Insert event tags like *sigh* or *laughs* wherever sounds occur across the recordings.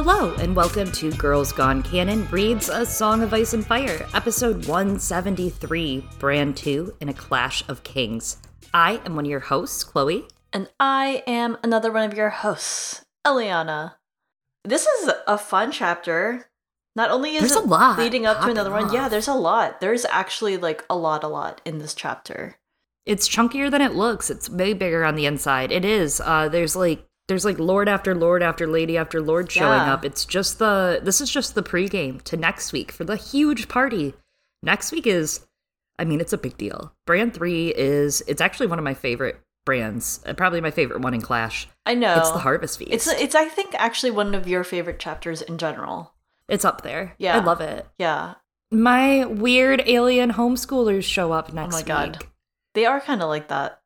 Hello, and welcome to Girls Gone Canon Reads A Song of Ice and Fire, episode 173, Bran 2 in a Clash of Kings. I am one of your hosts, Chloe. And I am another one of your hosts, Eliana. This is a fun chapter. Not only is There's it a lot leading up to another one, yeah, there's a lot. There's actually like a lot, a lot in this chapter. It's chunkier than it looks. It's way bigger on the inside. It is. Uh, there's like there's like lord after lord after lady after lord showing Yeah. up. It's just the this is just the pregame to next week for the huge party. Next week is I mean, it's a big deal. Bran 3 is it's actually one of my favorite Brans. uh, Probably my favorite one in Clash. I know. It's the Harvest Feast. It's it's I think actually one of your favorite chapters in general. It's up there. Yeah. I love it. Yeah. My weird alien homeschoolers show up next week. oh my god. They are kind of like that.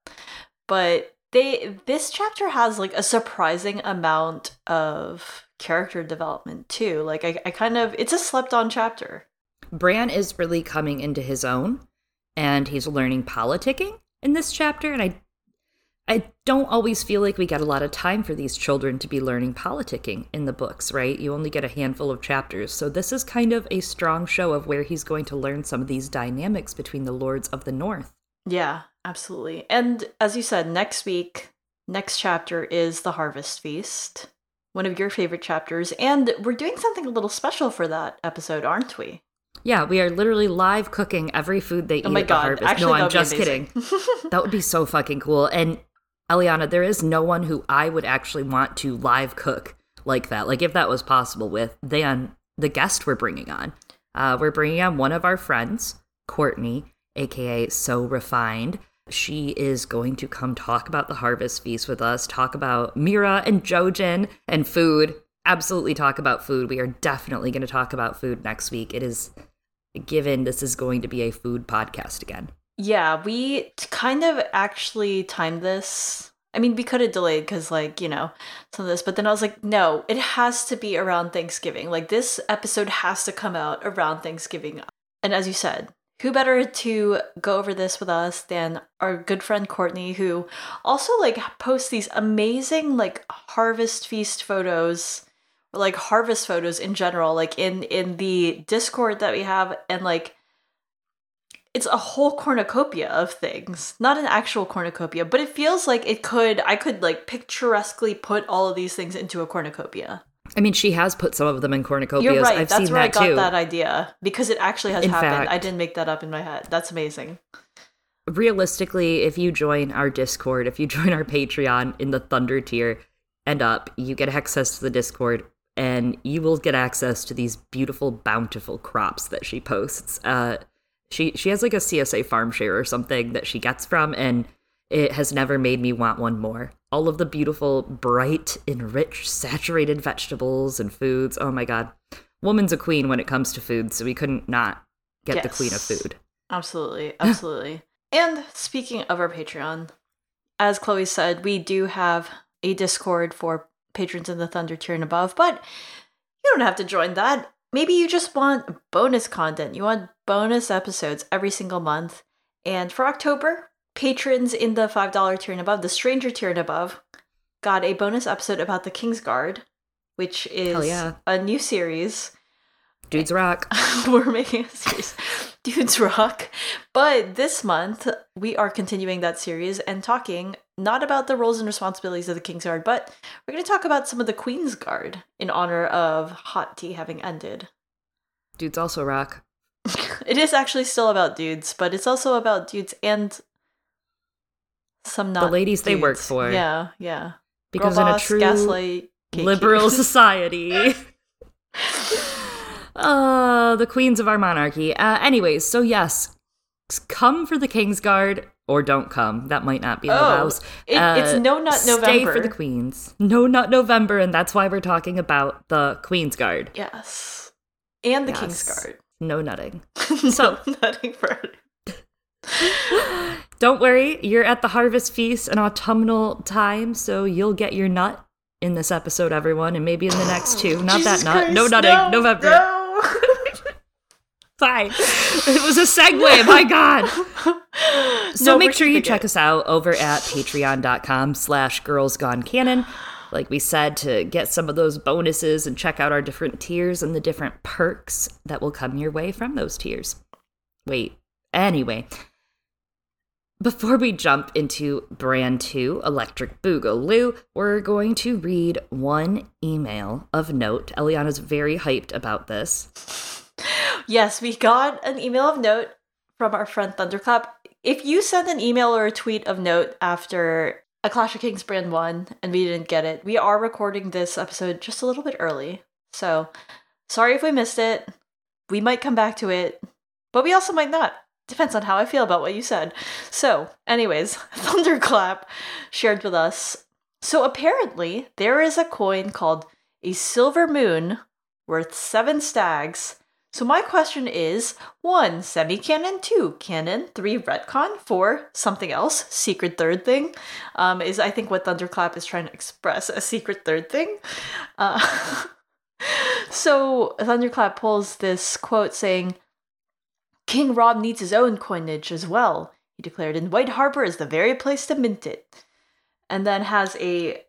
But they this chapter has like a surprising amount of character development too. Like I, I kind of it's a slept on chapter. Bran is really coming into his own and he's learning politicking in this chapter and I I don't always feel like we get a lot of time for these children to be learning politicking in the books, right? You only get a handful of chapters. So this is kind of a strong show of where he's going to learn some of these dynamics between the lords of the north. Yeah, absolutely. And as you said, next week, next chapter is the Harvest Feast, one of your favorite chapters. And we're doing something a little special for that episode, aren't we? Yeah, we are literally live cooking every food they eat Oh my at the God, harvest. actually, no, I'm that would be just amazing. kidding. that would be so fucking cool. And Eliana, there is no one who I would actually want to live cook like that. Like if that was possible with than the guest we're bringing on. Uh, we're bringing on one of our friends, Courtney, aka So Refined. She is going to come talk about the harvest feast with us, talk about Meera and Jojen and food. Absolutely talk about food. We are definitely going to talk about food next week. It is given this is going to be a food podcast again. Yeah, we kind of actually timed this. I mean, we could have delayed because, like, you know, some of this, but then I was like, no, it has to be around Thanksgiving. Like, this episode has to come out around Thanksgiving. And as you said, who better to go over this with us than our good friend Courtney, who also, like, posts these amazing, like, harvest feast photos or like harvest photos in general like in in the discord that we have and like it's a whole cornucopia of things. Not an actual cornucopia but it feels like it could i could like picturesquely put all of these things into a cornucopia I mean, she has put some of them in cornucopias. you're right I've that's seen where that i got too. that idea because it actually has In happened i didn't make that up in my head that's amazing Realistically, if you join our Discord, if you *laughs* join our Patreon in the Thunder tier and up, you get access to the Discord and you will get access to these beautiful, bountiful crops that she posts. Uh, she she has like a CSA farm share or something that she gets from, and it has never made me want one more. All of the beautiful, bright, and rich, saturated vegetables and foods. Oh my god, woman's a queen when it comes to food, so we couldn't not get the queen of food. Absolutely, absolutely. *laughs* and speaking of our Patreon, as Chloe said, we do have a Discord for patrons in the Thunder tier and above, but you don't have to join that. Maybe you just want bonus content. You want bonus episodes every single month. And for October, patrons in the $5 tier and above, the Stranger tier and above, got a bonus episode about the Kingsguard, which is yeah. a new series Dudes rock. *laughs* we're making a series *laughs* dudes rock but this month we are continuing that series and talking not about the roles and responsibilities of the king's guard but we're going to talk about some of the queen's guard in honor of hot tea having ended Dudes also rock. *laughs* it is actually still about dudes but it's also about dudes and some not ladies they work for. yeah yeah Because Girl in a true gaslight liberal *laughs* society. *laughs* uh, the queens of our monarchy. Uh, anyways, so yes, come for the King's Guard or don't come. That might not be in the Oh, vows. it- it's No Nut November Stay for the queens. No Nut November, and that's why we're talking about the Queen's Guard. yes and the Yes. king's guard No nutting. *laughs* so nothing for *laughs* Don't worry, you're at the harvest feast and autumnal time, so you'll get your nut in this episode, everyone, and maybe in the next two. Not Jesus that nut. no Christ, nutting. no, November. no. *laughs* Fine. It was a segue. My God. So No, make sure you check us out over at patreon.com slash girls gone canon. like we said, to get some of those bonuses and check out our different tiers and the different perks that will come your way from those tiers. Wait, anyway, before we jump into Bran two, Electric Boogaloo, we're going to read one email of note. Eliana's very hyped about this. Yes, we got an email of note from our friend Thunderclap. If you send an email or a tweet of note after a Clash of Kings Bran one and we didn't get it, we are recording this episode just a little bit early. So sorry if we missed it. We might come back to it, but we also might not. Depends on how I feel about what you said. So, anyways, *laughs* Thunderclap shared with us. So, apparently, there is a coin called a silver moon worth seven stags. So, my question is one, semi canon, two, canon, three, retcon, four, something else, secret third thing, um, is I think what Thunderclap is trying to express a secret third thing. Uh, *laughs* so, Thunderclap pulls this quote saying, King Robb needs his own coinage as well, he declared, and White Harbor is the very place to mint it. And then has a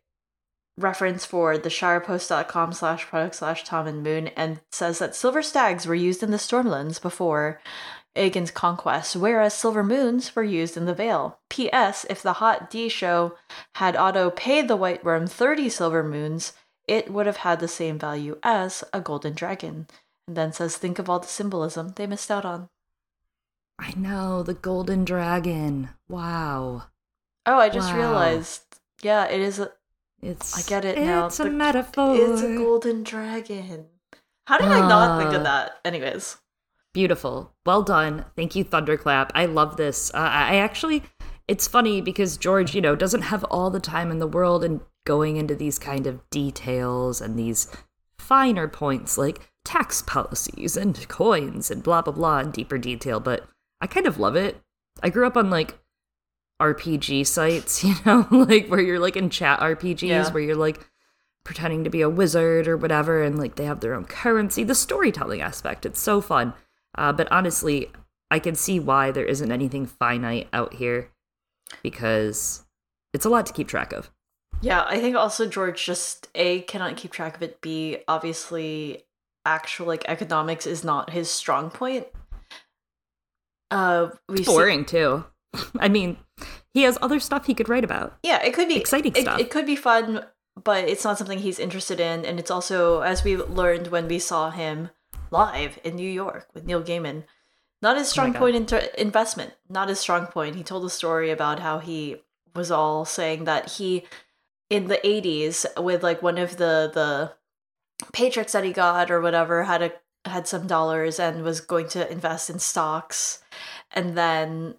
reference for the shirepost.com slash product slash Tom and Moon and says that silver stags were used in the Stormlands before Aegon's conquest, whereas silver moons were used in the Vale. P.S. If the Hot D show had Otto paid the White Worm 30 silver moons, it would have had the same value as a golden dragon. And then says, think of all the symbolism they missed out on. I know, the golden dragon. Wow. Oh, I just Wow. realized. Yeah, it is. A, It's I get it now. It's a The- metaphor. it's a golden dragon. How did I not think Ah. of that? Anyways, Beautiful. Well done. Thank you, Thunderclap. I love this. Uh, I actually, it's funny because George, you know, doesn't have all the time in the world and going into these kind of details and these finer points like tax policies and coins and blah, blah, blah in deeper detail. But I kind of love it. I grew up on like RPG sites, *laughs* you know, like where you're like in chat RPGs Yeah. where you're like pretending to be a wizard or whatever and like they have their own currency the storytelling aspect it's so fun uh, but honestly i can see why there isn't anything finite out here because it's a lot to keep track of yeah, I think also George just a cannot keep track of it. B obviously, actual like economics is not his strong point. Uh, see- boring too *laughs* i mean he has other stuff he could write about yeah, it could be Exciting it, stuff. It could be fun, but it's not something he's interested in. And it's also, as we learned when we saw him live in New York with Neil Gaiman, not his strong God. point into investment. Not his strong point. He told a story about how he was all saying that he, in the '80s, with like one of the the paychecks that he got or whatever, had a had some dollars and was going to invest in stocks, and then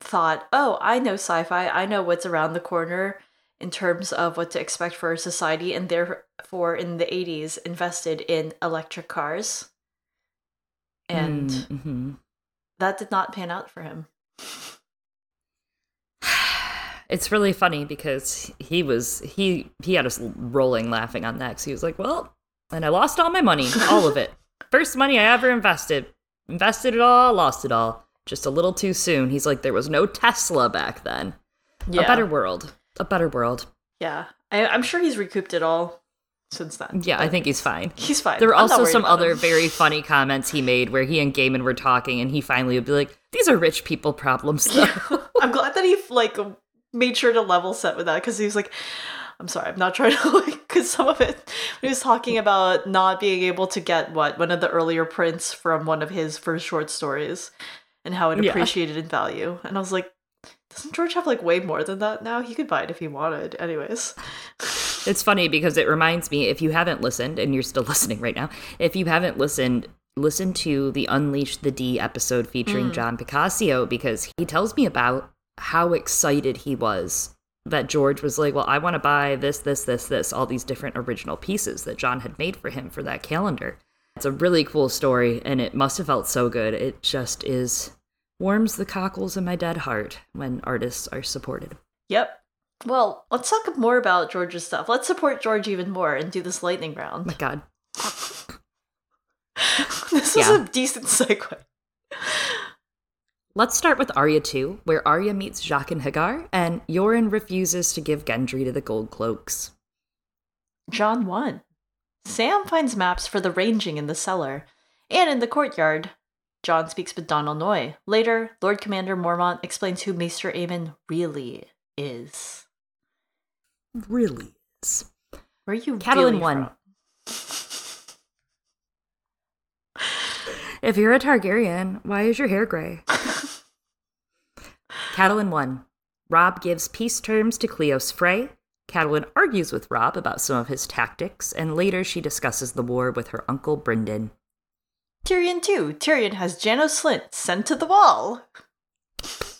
thought, oh, I know sci fi, I know what's around the corner in terms of what to expect for society, and therefore in the 80s invested in electric cars. And Mhm. that did not pan out for him. *sighs* it's really funny because he was he he had us rolling laughing on that he was like well and i lost all my money all of it first money i ever invested invested it all lost it all just a little too soon he's like there was no tesla back then Yeah. a better world a better world Yeah. I, I'm sure he's recouped it all since then. yeah i think he's fine he's fine. there were I'm also some other him. very funny comments he made where he and Gaiman were talking, and he finally would be like, "These are rich people problems, though." *laughs* I'm glad that he like made sure to level set with that because he was like, I'm sorry, I'm not trying to *laughs* like because some of it he was talking about not being able to get what one of the earlier prints from one of his first short stories and how it Yeah. appreciated in value, and I was like. Doesn't George have like way more than that now? He could buy it if he wanted. Anyways. It's funny because it reminds me if you haven't listened and you're still *laughs* listening right now, if you haven't listened, listen to the Unleash the D episode featuring Mm. John Picacio because he tells me about how excited he was that George was like, "Well, I want to buy this this this this all these different original pieces that John had made for him for that calendar." It's a really cool story and it must have felt so good. It just is warms the cockles in my dead heart when artists are supported. Yep. Well, let's talk more about George's stuff. Let's support George even more and do this lightning Oh round. my god. *laughs* this was Yeah. a decent segue. Let's start with Arya 2, where Arya meets Jaqen and H'ghar, and Yoren refuses to give Gendry to the Gold Cloaks. Jon 1. Sam finds maps for the ranging in the cellar. And in the courtyard, Jon speaks with Donal Noye. Later, Lord Commander Mormont explains who Maester Aemon really is. Really is. Where are you Catelyn really one. from? If you're a Targaryen, why is your hair gray? *laughs* Catelyn 1. Robb gives peace terms to Cleos Frey. Catelyn argues with Robb about some of his tactics, and later she discusses the war with her uncle Brynden. Tyrion 2. Tyrion has Janos Slynt sent to the wall.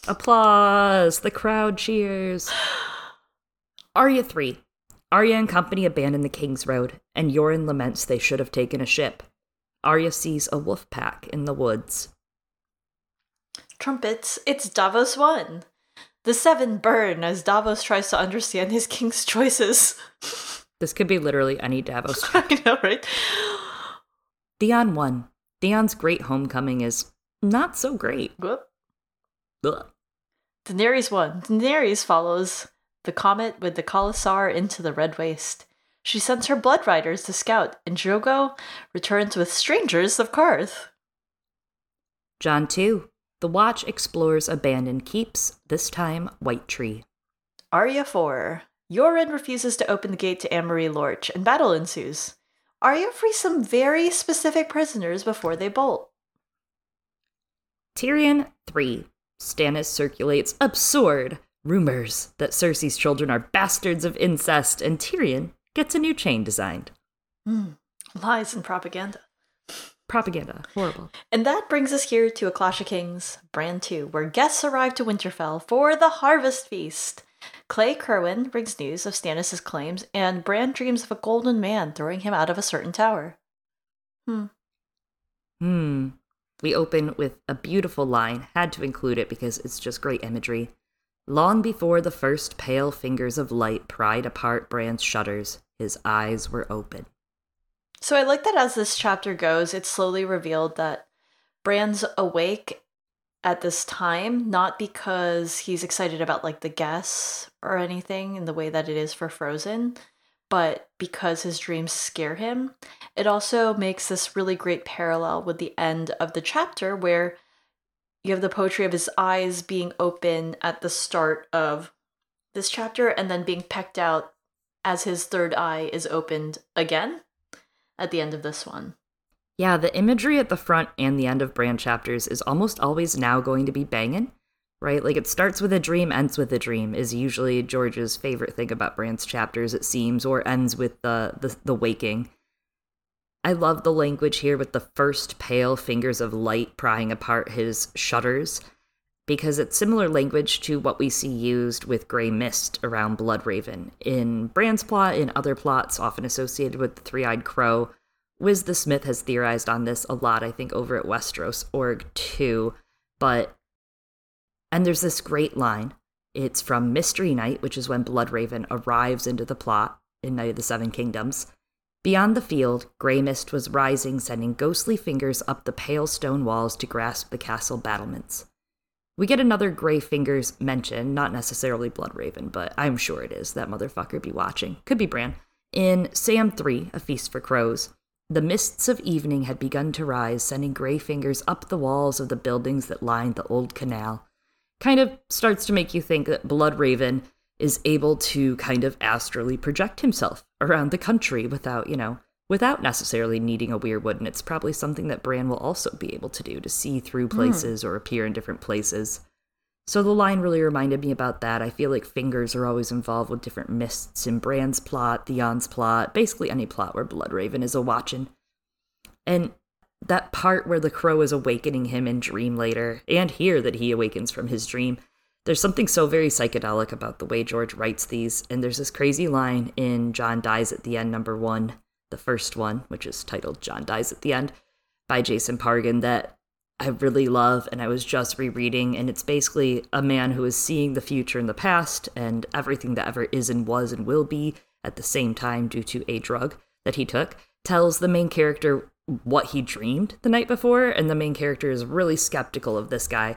Applause! The crowd cheers. *gasps* Arya 3. Arya and company abandon the King's Road, and Yoren laments they should have taken a ship. Arya sees a wolf pack in the woods. Trumpets, it's Davos 1. The seven burn as Davos tries to understand his king's *laughs* choices. This could be literally any Davos. *laughs* I know, right? Theon 1. Theon's great homecoming is not so great. Whoop. Ugh. Daenerys 1. Daenerys follows the comet with the Khalasar into the Red Waste. She sends her blood riders to scout, and Drogo returns with strangers of Qarth. Jon 2. The Watch explores abandoned keeps, this time White Tree. Arya 4. Yoren refuses to open the gate to Amory Lorch, and battle ensues. Arya frees some very specific prisoners before they bolt. Tyrion 3. Stannis circulates absurd rumors that Cersei's children are bastards of incest, and Tyrion gets a new chain designed. Hmm. Lies and propaganda. Propaganda. Horrible. And that brings us here to A Clash of Kings, Bran 2, where guests arrive to Winterfell for the Harvest Feast. Cley Cerwyn brings news of Stannis' claims, and Bran dreams of a golden man throwing him out of a certain tower. Hmm. Hmm. We open with a beautiful line. Had to include it because it's just great imagery. Long before the first pale fingers of light pried apart Bran's shutters, his eyes were open. So I like that as this chapter goes, it's slowly revealed that Bran's awake at this time, not because he's excited about like the guests or anything in the way that it is for Frozen, but because his dreams scare him. It also makes this really great parallel with the end of the chapter where you have the poetry of his eyes being open at the start of this chapter and then being pecked out as his third eye is opened again at the end of this one. Yeah, the imagery at the front and the end of Bran chapters is almost always now going to be banging, right? Like it starts with a dream, ends with a dream is usually George's favorite thing about Bran's chapters, it seems, or ends with the the, the waking. I love the language here with the first pale fingers of light prying apart his shutters, because it's similar language to what we see used with Grey Mist around Bloodraven. In Bran's plot, in other plots often associated with the Three Eyed Crow, Wiz the Smith has theorized on this a lot, I think, over at Westeros org too. But and there's this great line. It's from Mystery Knight, which is when Bloodraven arrives into the plot in Knight of the Seven Kingdoms. Beyond the field, grey mist was rising, sending ghostly fingers up the pale stone walls to grasp the castle battlements. We get another Grey Fingers mention, not necessarily Bloodraven, but I'm sure it is. That motherfucker be watching. Could be Bran. In Sam 3, A Feast for Crows, the mists of evening had begun to rise, sending Grey Fingers up the walls of the buildings that lined the old canal. Kind of starts to make you think that Bloodraven is able to kind of astrally project himself around the country without, you know, without necessarily needing a weirwood. And it's probably something that Bran will also be able to do to see through hmm. places or appear in different places. So the line really reminded me about that. I feel like fingers are always involved with different mists in Bran's plot, Theon's plot, basically any plot where Bloodraven is a watchin'. And that part where the crow is awakening him in dream later, and here that he awakens from his dream, there's something so very psychedelic about the way George writes these. And there's this crazy line in John Dies at the End, number one, the first one, which is titled John Dies at the End by Jason Pargin, that I really love. And I was just rereading. And it's basically a man who is seeing the future and the past and everything that ever is and was and will be at the same time due to a drug that he took, tells the main character what he dreamed the night before. And the main character is really skeptical of this guy.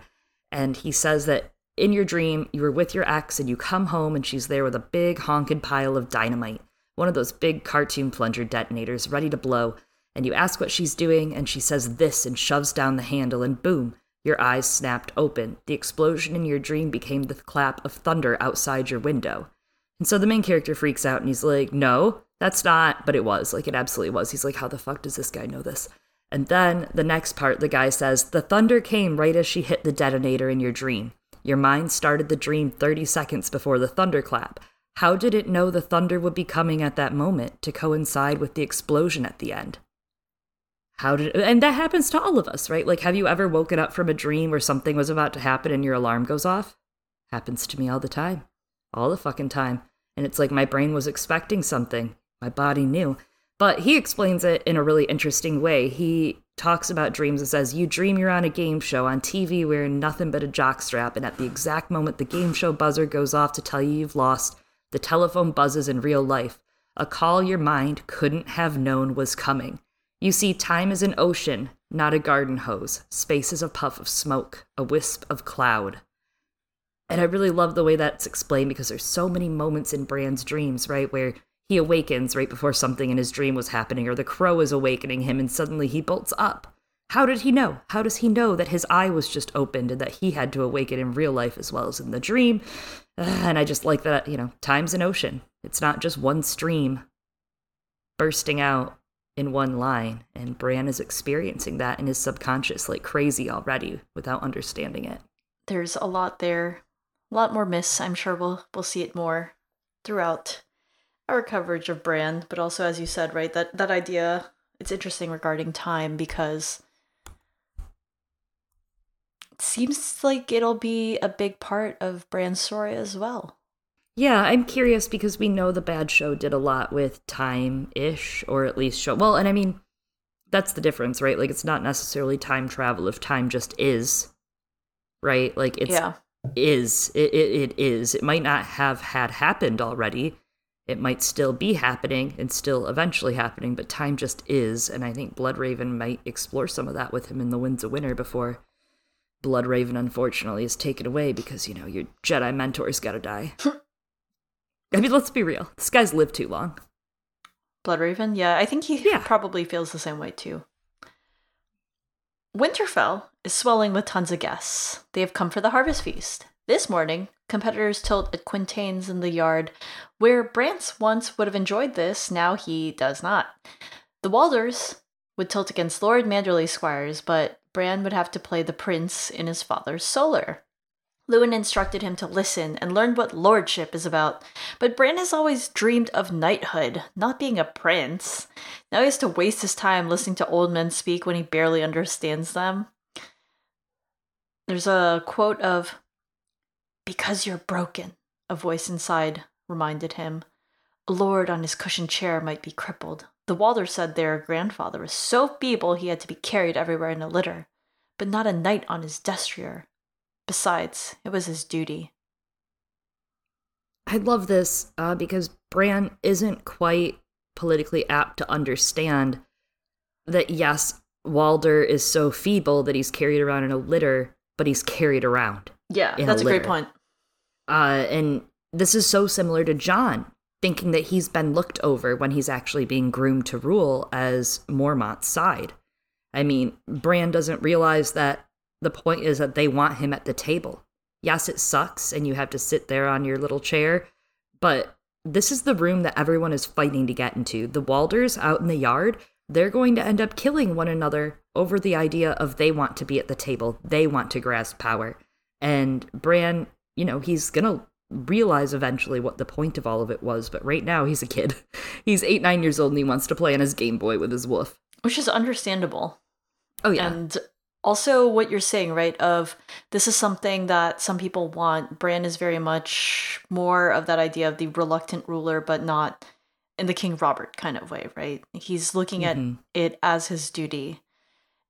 And he says that in your dream, you were with your ex and you come home and she's there with a big honking pile of dynamite one of those big cartoon plunger detonators ready to blow, and you ask what she's doing, and she says this and shoves down the handle, and boom, your eyes snapped open. The explosion in your dream became the clap of thunder outside your window. And so the main character freaks out and he's like, No, that's not, but it was. Like, it absolutely was. He's like, How the fuck does this guy know this? And then the next part, the guy says, The thunder came right as she hit the detonator in your dream. Your mind started the dream 30 seconds before the thunderclap. How did it know the thunder would be coming at that moment to coincide with the explosion at the end? How did and that happens to all of us, right? Like have you ever woken up from a dream where something was about to happen and your alarm goes off? Happens to me all the time. All the fucking time. And it's like my brain was expecting something. My body knew. But he explains it in a really interesting way. He talks about dreams and says, You dream you're on a game show on TV wearing nothing but a jockstrap, and at the exact moment the game show buzzer goes off to tell you you've lost, the telephone buzzes in real life. A call your mind couldn't have known was coming. You see, time is an ocean, not a garden hose. Space is a puff of smoke, a wisp of cloud. And I really love the way that's explained because there's so many moments in Bran's dreams, right, where he awakens right before something in his dream was happening, or the crow is awakening him and suddenly he bolts up. How did he know? How does he know that his eye was just opened and that he had to awaken in real life as well as in the dream? And I just like that, you know, time's an ocean. It's not just one stream bursting out in one line. And Bran is experiencing that in his subconscious like crazy already without understanding it. There's a lot there. A lot more myths. I'm sure we'll we'll see it more throughout our coverage of Bran, but also as you said, right, that that idea it's interesting regarding time because seems like it'll be a big part of Bran's story as well. Yeah, I'm curious because we know the bad show did a lot with time ish, or at least show. Well, and I mean, that's the difference, right? Like, it's not necessarily time travel if time just is, right? Like, it's yeah. is. It, it, it is. It might not have had happened already. It might still be happening and still eventually happening, but time just is. And I think Bloodraven might explore some of that with him in The Winds of Winter before Bloodraven, unfortunately, is taken away because, you know, your Jedi mentor's gotta die. I mean, let's be real. This guy's lived too long. Bloodraven? Yeah, I think he Yeah. probably feels the same way too. Winterfell is swelling with tons of guests. They have come for the harvest feast. This morning, competitors tilt at Quintain's in the yard, where Brance once would have enjoyed this, now he does not. The Walders would tilt against Lord Manderley Squires, but Bran would have to play the prince in his father's solar. Luwin instructed him to listen and learn what lordship is about, but Bran has always dreamed of knighthood, not being a prince. Now he has to waste his time listening to old men speak when he barely understands them. There's a quote of, Because you're broken, a voice inside reminded him. A lord on his cushioned chair might be crippled. The Walder said their grandfather was so feeble he had to be carried everywhere in a litter, but not a knight on his destrier. Besides, it was his duty. I love this uh, because Bran isn't quite politically apt to understand that, yes, Walder is so feeble that he's carried around in a litter, but he's carried around. Yeah, In a that's a great point. Uh, and this is so similar to John, thinking that he's been looked over when he's actually being groomed to rule as Mormont's side. I mean, Bran doesn't realize that the point is that they want him at the table. Yes, it sucks, and you have to sit there on your little chair, but this is the room that everyone is fighting to get into. The Walders out in the yard, they're going to end up killing one another over the idea of they want to be at the table, they want to grasp power. And Bran, you know, he's gonna realize eventually what the point of all of it was, but right now he's a kid. *laughs* He's eight, nine years old and he wants to play on his Game Boy with his wolf. Which is understandable. Oh, yeah. And also what you're saying, right? Of this is something that some people want. Bran is very much more of that idea of the reluctant ruler, but not in the King Robert kind of way, right? He's looking Mhm. at it as his duty.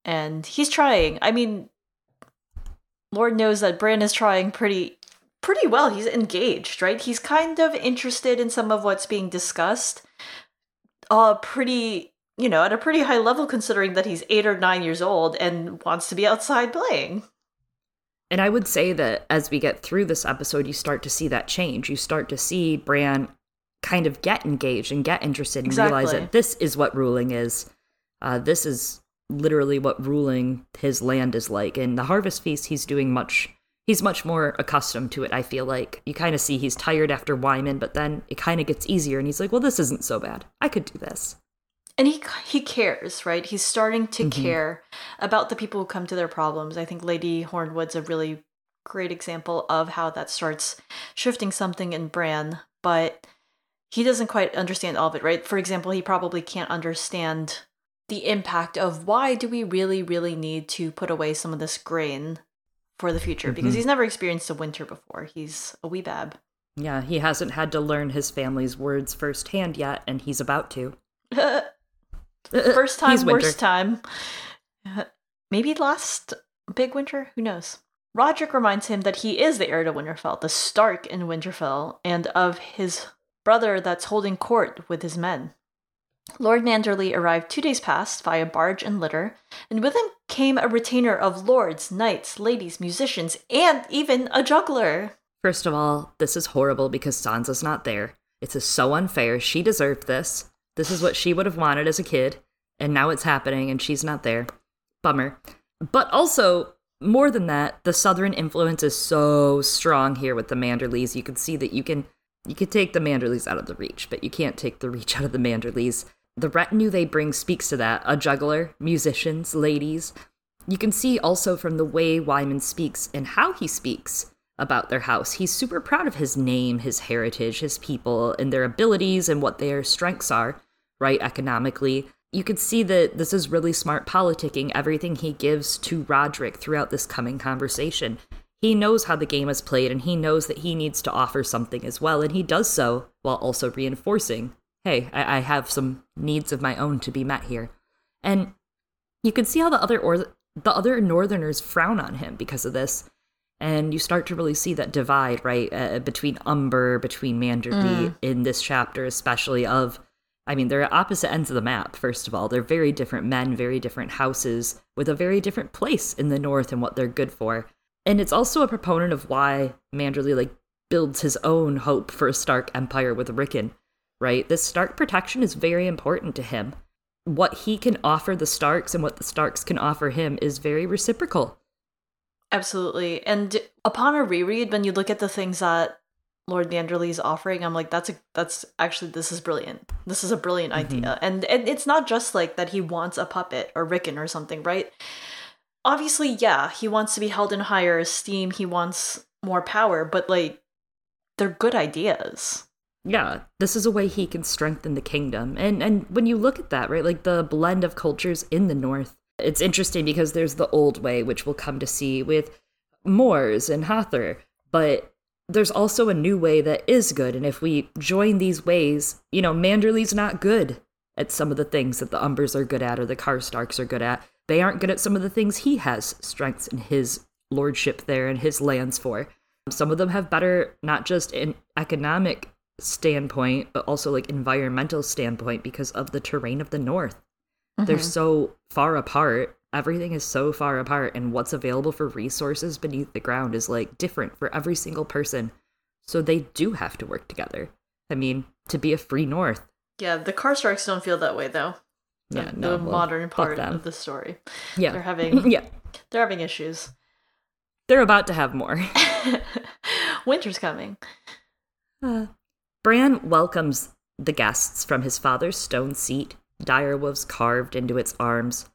And he's trying. I mean, Lord knows that Bran is trying pretty pretty well. He's engaged, right? He's kind of interested in some of what's being discussed. Uh pretty you know, at a pretty high level considering that he's eight or nine years old and wants to be outside playing. And I would say that as we get through this episode, you start to see that change. You start to see Bran kind of get engaged and get interested and realize that this is what ruling is. Uh, this is literally what ruling his land is like. And the Harvest Feast, he's doing much. He's much more accustomed to it. I feel like you kind of see he's tired after Wyman, but then it kind of gets easier, and he's like, "Well, this isn't so bad. I could do this." and he he cares right he's starting to Mhm. care about the people who come to their problems i think lady hornwood's a really great example of how that starts shifting something in bran but he doesn't quite understand all of it right for example he probably can't understand the impact of why do we really really need to put away some of this grain for the future because Mhm. he's never experienced a winter before he's a wee bab Yeah, he hasn't had to learn his family's words firsthand yet, and he's about to. *laughs* First time, worst time. Maybe last big winter? Who knows? Rodrik reminds him that he is the heir to Winterfell, the Stark in Winterfell, and of his brother that's holding court with his men. Lord Manderley arrived two days past via barge and litter, and with him came a retainer of lords, knights, ladies, musicians, and even a juggler. First of all, this is horrible because Sansa's not there. Is so unfair. She deserved this. This is what she would have wanted as a kid, and now it's happening and she's not there. Bummer. But also, more than that, the southern influence is so strong here with the Manderleys. You can see that you can you can take the Manderleys out of the reach, but you can't take the reach *laughs* out of the Manderleys. The retinue they bring speaks to that. A juggler, musicians, ladies. You can see also from the way Wyman speaks and how he speaks about their house. He's super proud of his name, his heritage, his people, and their abilities and what their strengths are, right, economically. You could see that this is really smart politicking, everything he gives to Rodrik throughout this coming conversation. He knows how the game is played and he knows that he needs to offer something as well, and he does so while also reinforcing hey, I, I have some needs of my own to be met here. And you can see how the other or the other northerners frown on him because of this. And you start to really see that divide right uh, between umber between manderley in this chapter especially of i mean they're at opposite ends of the map first of all. They're very different men very different houses with a very different place in the north and what they're good for. And it's also a proponent of why manderley like builds his own hope for a stark empire with rickon right this stark protection is very important to him what he can offer the starks and what the starks can offer him is very reciprocal Absolutely. And upon a reread, when you look at the things that Lord Manderley's offering, I'm like, that's a that's actually this is brilliant. This is a brilliant mm-hmm. idea. And and it's not just like that he wants a puppet or Rickon or something, right? Obviously, yeah, he wants to be held in higher esteem, he wants more power, but like they're good ideas. Yeah this is a way he can strengthen the kingdom. And and when you look at that right like the blend of cultures in the north it's interesting because there's the old way which we'll come to see with Mors and Hother but there's also a new way that is good. And if we join these ways you know manderley's not good at some of the things that the umbers are good at or the karstarks are good at. They aren't good at some of the things he has strengths in his lordship there and his lands for. Some of them have better not just in economic standpoint but also like environmental standpoint because of the terrain of the north. They're so far apart. Everything is so far apart and what's available for resources beneath the ground is like different for every single person. So they do have to work together. I mean to be a free north. Yeah, the Karstarks don't feel that way though. The, Yeah, no, the well, modern part of the story. yeah. They're having *laughs* yeah. they're having issues. they're about to have more. *laughs* Winter's coming. Uh, Bran welcomes the guests from his father's stone seat, direwolves carved into its arms.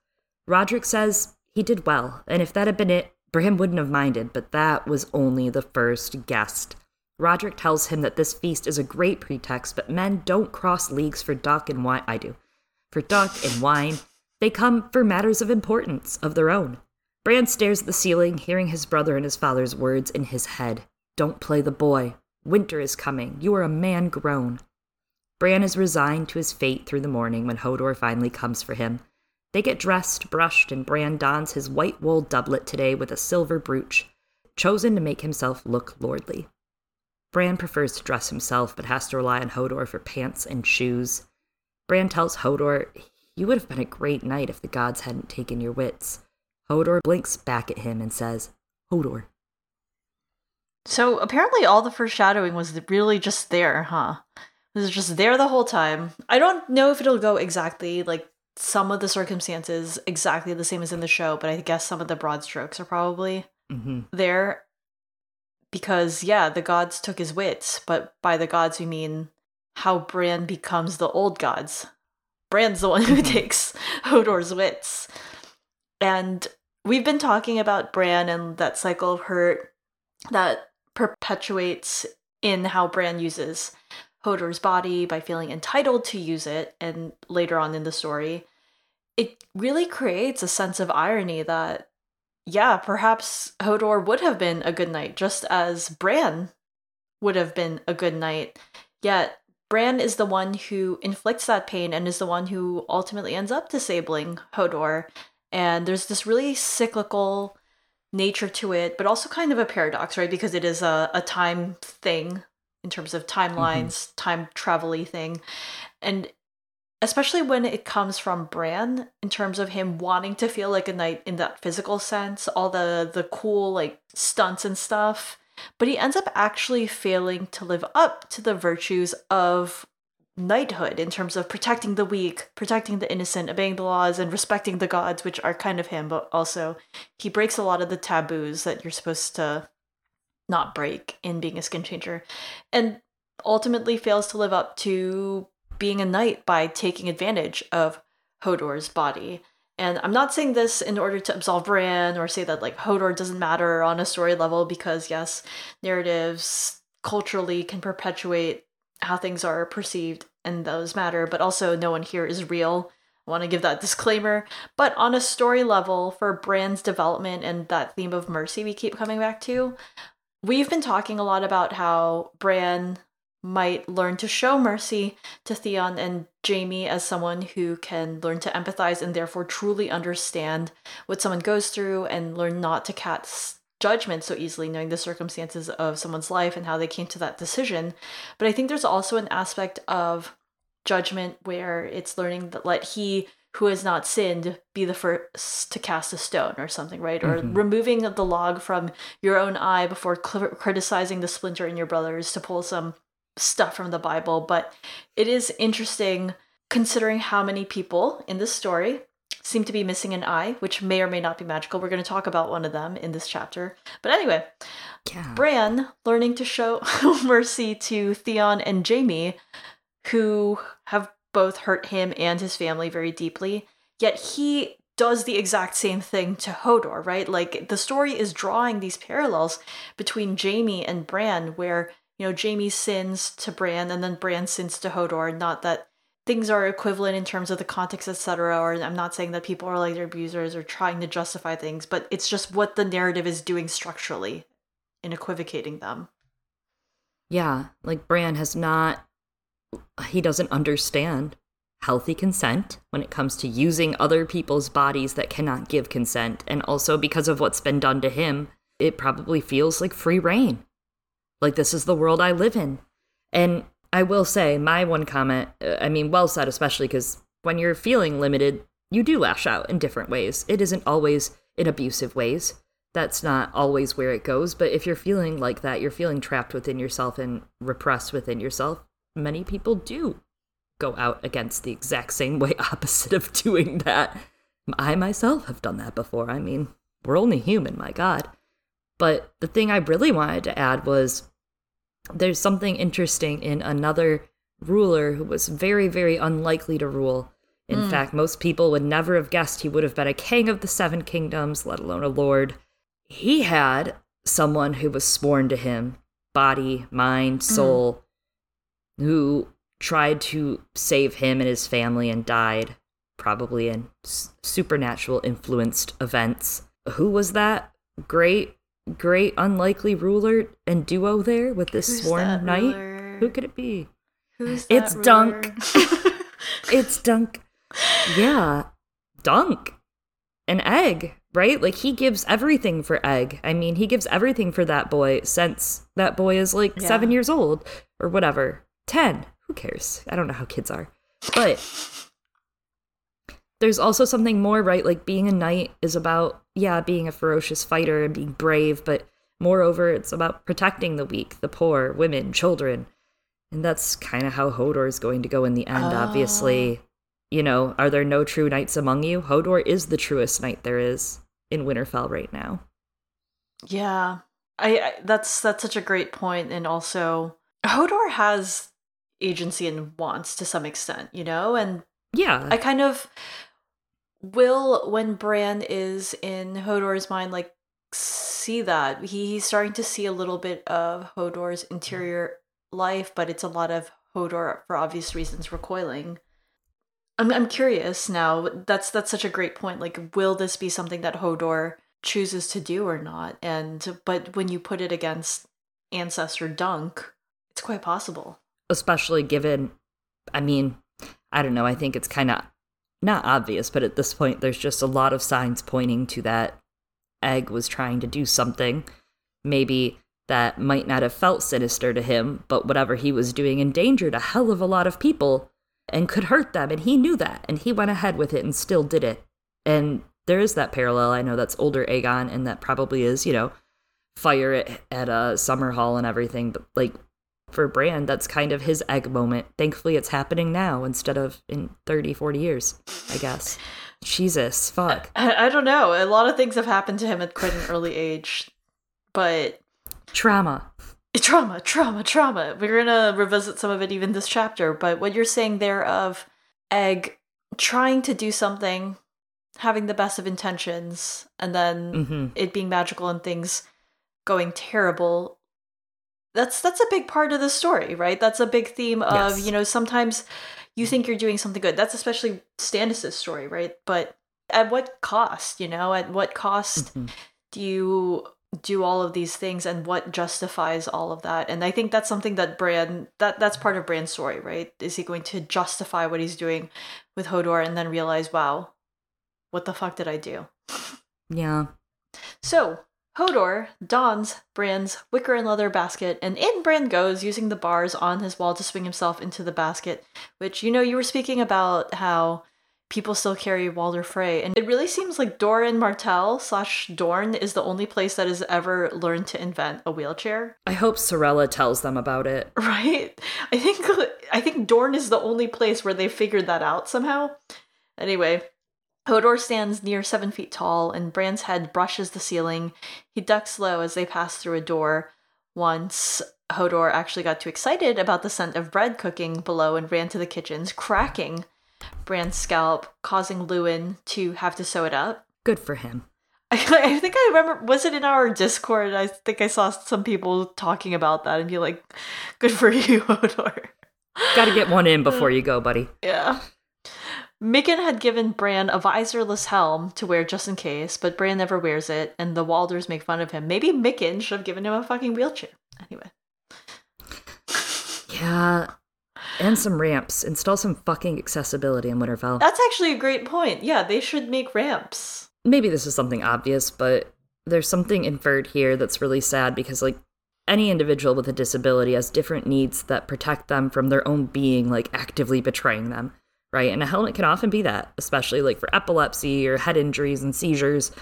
Rodrik says he did well, and if that had been it, Bran wouldn't have minded, but that was only the first guest. Rodrik tells him that this feast is a great pretext, but men don't cross leagues for duck and wine. I do. For duck and wine. They come for matters of importance of their own. Bran stares at the ceiling, hearing his brother and his father's words in his head. Don't play the boy. Winter is coming. You are a man grown. Bran is resigned to his fate through the morning when Hodor finally comes for him. They get dressed, brushed, and Bran dons his white wool doublet today with a silver brooch, chosen to make himself look lordly. Bran prefers to dress himself, but has to rely on Hodor for pants and shoes. Bran tells Hodor, You would have been a great knight if the gods hadn't taken your wits. Hodor blinks back at him and says, Hodor. So apparently all the foreshadowing was really just there, huh? It was just there the whole time. I don't know if it'll go exactly like some of the circumstances exactly the same as in the show, but I guess some of the broad strokes are probably hmm there because yeah, the gods took his wits, but by the gods we mean how Bran becomes the old gods. Bran's the one who Mhm. takes Hodor's wits. And we've been talking about Bran and that cycle of hurt that perpetuates in how Bran uses Hodor's body by feeling entitled to use it and later on in the story. It really creates a sense of irony that yeah, perhaps Hodor would have been a good knight, just as Bran would have been a good knight. Yet Bran is the one who inflicts that pain and is the one who ultimately ends up disabling Hodor. And there's this really cyclical nature to it, but also kind of a paradox, right? Because it is a, a time thing in terms of mm-hmm. timelines, time travel thing. And especially when it comes from Bran in terms of him wanting to feel like a knight in that physical sense, all the the cool like stunts and stuff, but he ends up actually failing to live up to the virtues of knighthood in terms of protecting the weak, protecting the innocent, obeying the laws and respecting the gods, which are kind of him, but also he breaks a lot of the taboos that you're supposed to not break in being a skin changer. And ultimately fails to live up to being a knight by taking advantage of Hodor's body. And I'm not saying this in order to absolve Bran or say that like Hodor doesn't matter on a story level because yes, narratives culturally can perpetuate how things are perceived and those matter, but also no one here is real. I want to give that disclaimer. But on a story level, for Bran's development and that theme of mercy we keep coming back to, we've been talking a lot about how Bran might learn to show mercy to Theon and Jaime as someone who can learn to empathize and therefore truly understand what someone goes through and learn not to cast judgment so easily, knowing the circumstances of someone's life and how they came to that decision. But I think there's also an aspect of judgment where it's learning that let he who has not sinned be the first to cast a stone or something, right? Or Mhm. removing the log from your own eye before cl- criticizing the splinter in your brother's to pull some stuff from the Bible. But it is interesting considering how many people in this story seem to be missing an eye, which may or may not be magical. We're going to talk about one of them in this chapter. But anyway, Yeah. Bran learning to show *laughs* mercy to Theon and Jaime, who have both hurt him and his family very deeply. Yet he does the exact same thing to Hodor, right? Like the story is drawing these parallels between Jaime and Bran, where you know Jaime sins to Bran and then Bran sins to Hodor. Not that things are equivalent in terms of the context, etc. Or I'm not saying that people are like their abusers or trying to justify things, but it's just what the narrative is doing structurally in equivocating them. Yeah, like Bran has not he doesn't understand healthy consent when it comes to using other people's bodies that cannot give consent and also because of what's been done to him, it probably feels like free reign. Like this is the world I live in. And I will say my one comment, uh, I mean well said especially cuz when you're feeling limited, you do lash out in different ways. It isn't always in abusive ways that's not always where it goes. But if you're feeling like that, you're feeling trapped within yourself and repressed within yourself, many people do go out against the exact same way *laughs* opposite of doing that. I myself have done that before. I mean, we're only human, my God. But the thing I really wanted to add was there's something interesting in another ruler who was very, very unlikely to rule. In hmm. fact, most people would never have guessed he would have been a king of the seven kingdoms, let alone a lord he had someone who was sworn to him body, mind, hmm. soul, who tried to save him and his family and died, probably in s- supernatural influenced events. Who was that great, great unlikely ruler and duo there with this Who's sworn knight? ruler? Who could it be? Who's It's that Dunk. *laughs* It's Dunk. Yeah, Dunk. An egg, right? Like he gives everything for egg. I mean, he gives everything for that boy since that boy is like Yeah. seven years old or whatever. Ten. Who cares? I don't know how kids are. But there's also something more, right? Like being a knight is about, yeah, being a ferocious fighter and being brave, but moreover, it's about protecting the weak, the poor, women, children. And that's kind of how Hodor is going to go in the end, oh. obviously. Ah. You know, are there no true knights among you? Hodor is the truest knight there is in Winterfell right now. Yeah. I, I that's that's such a great point and also Hodor has agency and wants to some extent, you know? And yeah. I kind of will when Bran is in Hodor's mind like see that. He, he's starting to see a little bit of Hodor's interior life, but it's a lot of Hodor for obvious reasons recoiling. I'm I'm curious now. That's that's such a great point. Like will this be something that Hodor chooses to do or not? And but when you put it against ancestor Dunk, it's quite possible. Especially given I mean, I don't know, I think it's kind of not obvious, but at this point there's just a lot of signs pointing to that Egg was trying to do something. Maybe that might not have felt sinister to him, but whatever he was doing endangered a hell of a lot of people and could hurt them, and he knew that, and he went ahead with it and still did it. And there is that parallel. I know that's older Aegon, and that probably is, you know, fire at, at a Summerhall and everything, but like for Bran, that's kind of his egg moment. Thankfully, it's happening now instead of in 30, 40 years, I guess. Jesus, fuck. I, I don't know. A lot of things have happened to him at quite an early age, but trauma. Trauma, trauma, trauma. We're gonna revisit some of it even this chapter, but what you're saying there of Egg trying to do something, having the best of intentions, and then mm-hmm. it being magical and things going terrible. That's that's a big part of the story, right? That's a big theme of, yes. you know, sometimes you think you're doing something good. That's especially Stannis' story, right? But at what cost, you know? At what cost mm-hmm. do you do all of these things and what justifies all of that and i think that's something that bran that that's part of bran's story right is he going to justify what he's doing with hodor and then realize wow what the fuck did i do yeah so hodor dons bran's wicker and leather basket and in bran goes using the bars on his wall to swing himself into the basket which you know you were speaking about how people still carry Walder Frey. And it really seems like Doran Martell slash Dorne is the only place that has ever learned to invent a wheelchair. I hope Sarella tells them about it. *laughs* Right? I think I think Dorne is the only place where they figured that out somehow. Anyway, Hodor stands near seven feet tall, and Bran's head brushes the ceiling. He ducks low as they pass through a door. Once Hodor actually got too excited about the scent of bread cooking below and ran to the kitchens, cracking Bran's scalp, causing Luwin to have to sew it up. Good for him. I, *laughs* I think I remember, was it in our Discord? I think I saw some people talking about that and be like, good for *laughs* you, Hodor. Gotta get one in before you go, buddy. Yeah. Mikken had given Bran a visorless helm to wear just in case, but Bran never wears it, and the Walders make fun of him. Maybe Mikken should have given him a fucking wheelchair. Anyway. *laughs* Yeah, and some ramps. Install some fucking accessibility in Winterfell. That's actually a great point. Yeah, they should make ramps. Maybe this is something obvious, but there's something inferred here that's really sad because, like, any individual with a disability has different needs that protect them from their own being, like, actively betraying them, right? And a helmet can often be that, especially, like, for epilepsy or head injuries and seizures.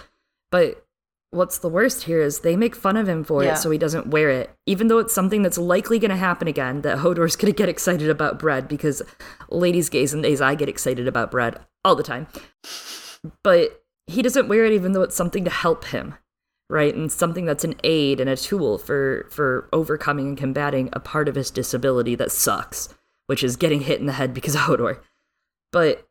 But what's the worst here is they make fun of him for yeah. it so he doesn't wear it even though it's something that's likely going to happen again that hodor's *laughs* going to get excited about bread because ladies gays and days i get excited about bread all the time but he doesn't wear it even though it's something to help him right and something that's an aid and a tool for for overcoming and combating a part of his disability that sucks which is getting hit in the head because of hodor but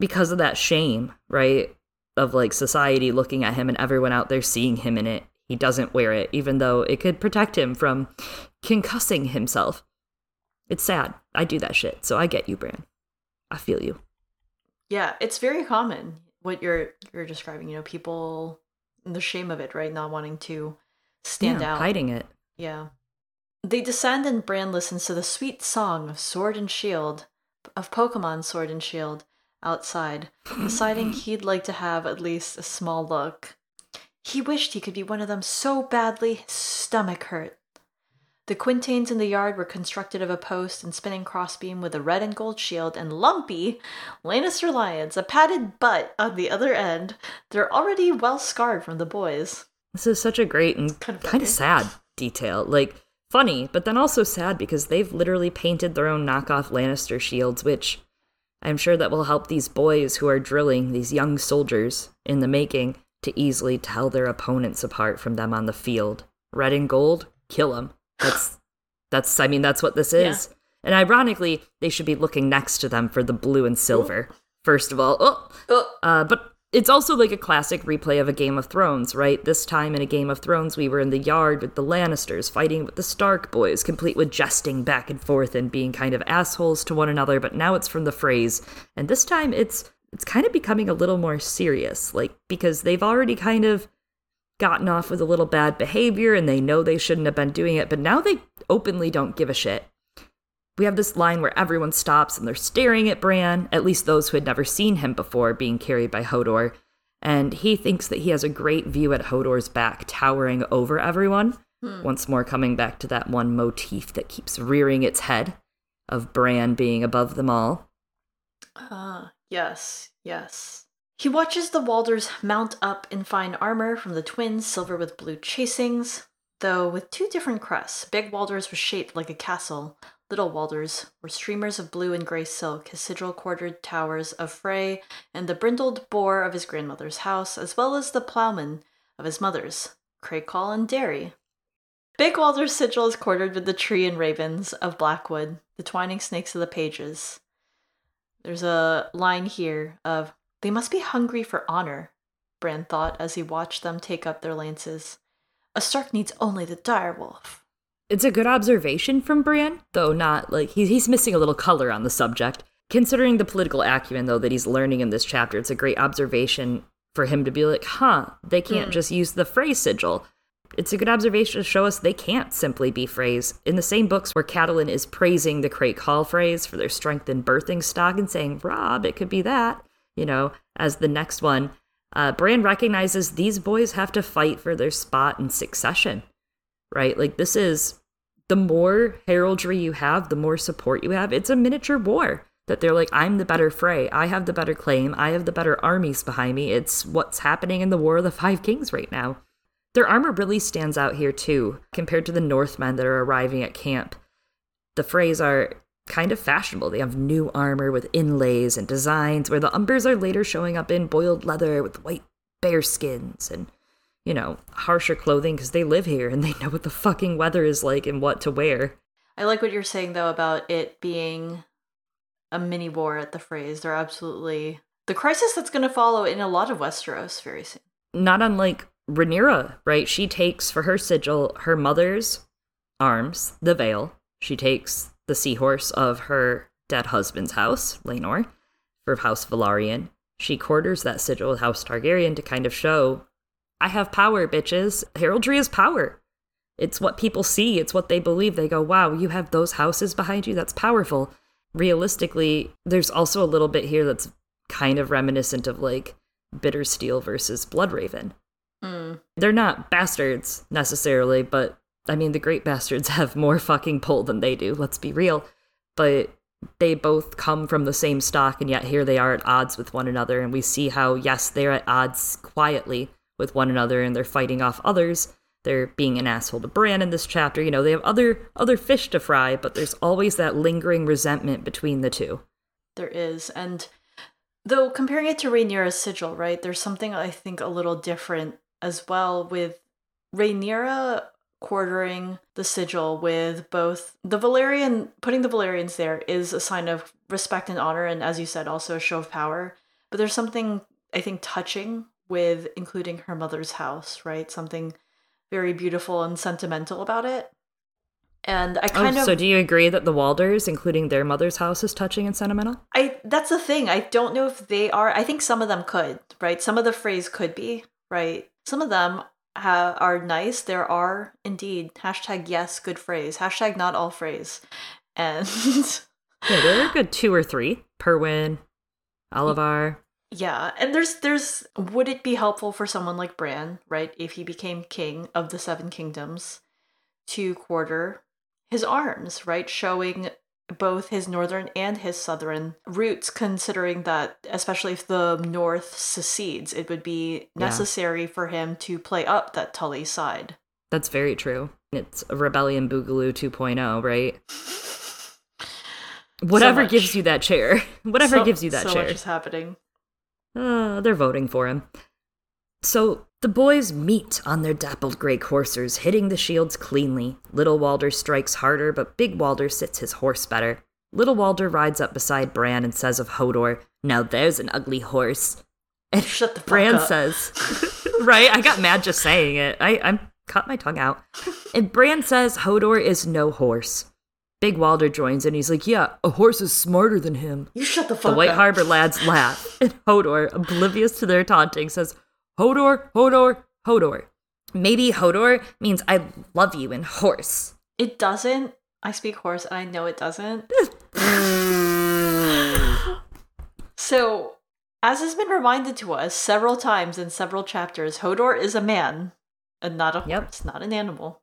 because of that shame right of like society looking at him and everyone out there seeing him in it. He doesn't wear it, even though it could protect him from concussing himself. It's sad. I do that shit, so I get you, Bran. I feel you. Yeah, it's very common what you're you're describing. You know, people the shame of it, right? Not wanting to stand yeah, out, hiding it. Yeah. They descend and Bran listens to the sweet song of Sword and Shield, of Pokemon Sword and Shield, outside, deciding *clears throat* he'd like to have at least a small look. He wished he could be one of them so badly his stomach hurt. The quintains in the yard were constructed of a post and spinning crossbeam with a red and gold shield, and Lumpy, Lannister Lions, a padded butt on the other end. They're already well scarred from the boys. This is such a great and kind of, kind of sad detail. Like, funny, but then also sad because they've literally painted their own knockoff Lannister shields, which I'm sure that will help these boys who are drilling, these young soldiers in the making, to easily tell their opponents apart from them on the field. Red and gold, kill them. That's *sighs* that's I mean that's what this is. Yeah. And ironically, they should be looking next to them for the blue and silver. Ooh. First of all, oh, oh. Uh, but it's also like a classic replay of a Game of Thrones, right? This time in a Game of Thrones, we were in the yard with the Lannisters fighting with the Stark boys, complete with jesting back and forth and being kind of assholes to one another, but now it's from the phrase, And this time it's it's kind of becoming a little more serious, like because they've already kind of gotten off with a little bad behavior and they know they shouldn't have been doing it, but now they openly don't give a shit. We have this line where everyone stops and they're staring at Bran, at least those who had never seen him before being carried by Hodor. And he thinks that he has a great view at Hodor's back, towering over everyone. Hmm. Once more, coming back to that one motif that keeps rearing its head of Bran being above them all. Ah, uh, yes, yes. He watches the Walders mount up in fine armor from the twins, silver with blue chasings, though with two different crests. Big Walders was shaped like a castle, Little Walders were streamers of blue and gray silk, his sigil quartered towers of Frey, and the brindled boar of his grandmother's house, as well as the ploughman of his mother's, Crakehall and Darry. Big Walder's sigil is quartered with the tree and ravens of Blackwood, the twining snakes of the Paeges. There's a line here of, They must be hungry for honor, Bran thought as he watched them take up their lances. A Stark needs only the dire wolf. It's a good observation from Bran, though not like he's he's missing a little color on the subject. Considering the political acumen though that he's learning in this chapter, it's a great observation for him to be like, "Huh, they can't mm. just use the Frey's sigil." It's a good observation to show us they can't simply be Freys. In the same books where Catelyn is praising the Crakehall Freys for their strength in birthing stock and saying, Robb, it could be that, you know, as the next one, uh, Bran recognizes these boys have to fight for their spot in succession right? Like this is the more heraldry you have, the more support you have. It's a miniature war that they're like, I'm the better Frey. I have the better claim. I have the better armies behind me. It's what's happening in the War of the Five Kings right now. Their armor really stands out here too, compared to the Northmen that are arriving at camp. The Freys are kind of fashionable. They have new armor with inlays and designs, where the Umbers are later showing up in boiled leather with white bear skins and you know, harsher clothing because they live here and they know what the fucking weather is like and what to wear. I like what you're saying though about it being a mini war at the Freys. They're absolutely the crisis that's going to follow in a lot of Westeros very soon. Not unlike Rhaenyra, right? She takes for her sigil her mother's arms, the Vale. She takes the seahorse of her dead husband's house, Laenor, for House Velaryon. She quarters that sigil with House Targaryen to kind of show I have power, bitches. Heraldry is power. It's what people see, it's what they believe. They go, wow, you have those houses behind you? That's powerful. Realistically, there's also a little bit here that's kind of reminiscent of like Bittersteel versus Bloodraven. Mm. They're not bastards necessarily, but I mean, the great bastards *laughs* have more fucking pull than they do, let's be real. But they both come from the same stock, and yet here they are at odds with one another. And we see how, yes, they're at odds quietly, with one another and they're fighting off others. They're being an asshole to Bran in this chapter. You know, they have other other fish to fry, but there's always that lingering resentment between the two. There is, and though comparing it to Rhaenyra's sigil, right? There's something I think a little different as well with Rhaenyra quartering the sigil with both the Velaryon putting the Velaryons there is a sign of respect and honor and as you said also a show of power but there's something I think touching with including her mother's house, right? Something very beautiful and sentimental about it. And I oh, kind oh, of So do you agree that the Walders, including their mother's house, is touching and sentimental? I that's the thing. I don't know if they are. I think some of them could, right? Some of the Freys could be, right? Some of them ha- are nice. There are indeed hashtag yes, good Freys. Hashtag not all Freys. And *laughs* yeah, there are good two or three. Perwyn, Olyvar. Yeah, and there's there's would it be helpful for someone like Bran, right, if he became king of the Seven Kingdoms, to quarter his arms, right, showing both his northern and his southern roots, considering that especially if the north secedes, it would be necessary yeah. for him to play up that Tully side. That's very true. It's a Rebellion Boogaloo 2.0, right? *laughs* Whatever much. gives you that chair. *laughs* Whatever So- gives you that so chair. much is happening. Uh, they're voting for him. So the boys meet on their dappled gray coursers, hitting the shields cleanly. Little Walder strikes harder, but Big Walder sits his horse better. Little Walder rides up beside Bran and says of Hodor, Now there's an ugly horse. And Shut the Bran up. says, *laughs* Right? I got mad just saying it. I, I'm cut my tongue out. And Bran says Hodor is no horse. Big Walder joins and He's like, Yeah, a horse is smarter than him. You shut the fuck up. The White up. Harbor lads *laughs* laugh, and Hodor, oblivious to their taunting, says, Hodor, Hodor, Hodor. Maybe Hodor means I love you in horse. It doesn't. I speak horse, and I know it doesn't. *laughs* so, as has been reminded to us several times in several chapters, Hodor is a man and not a Yep. horse, not an animal.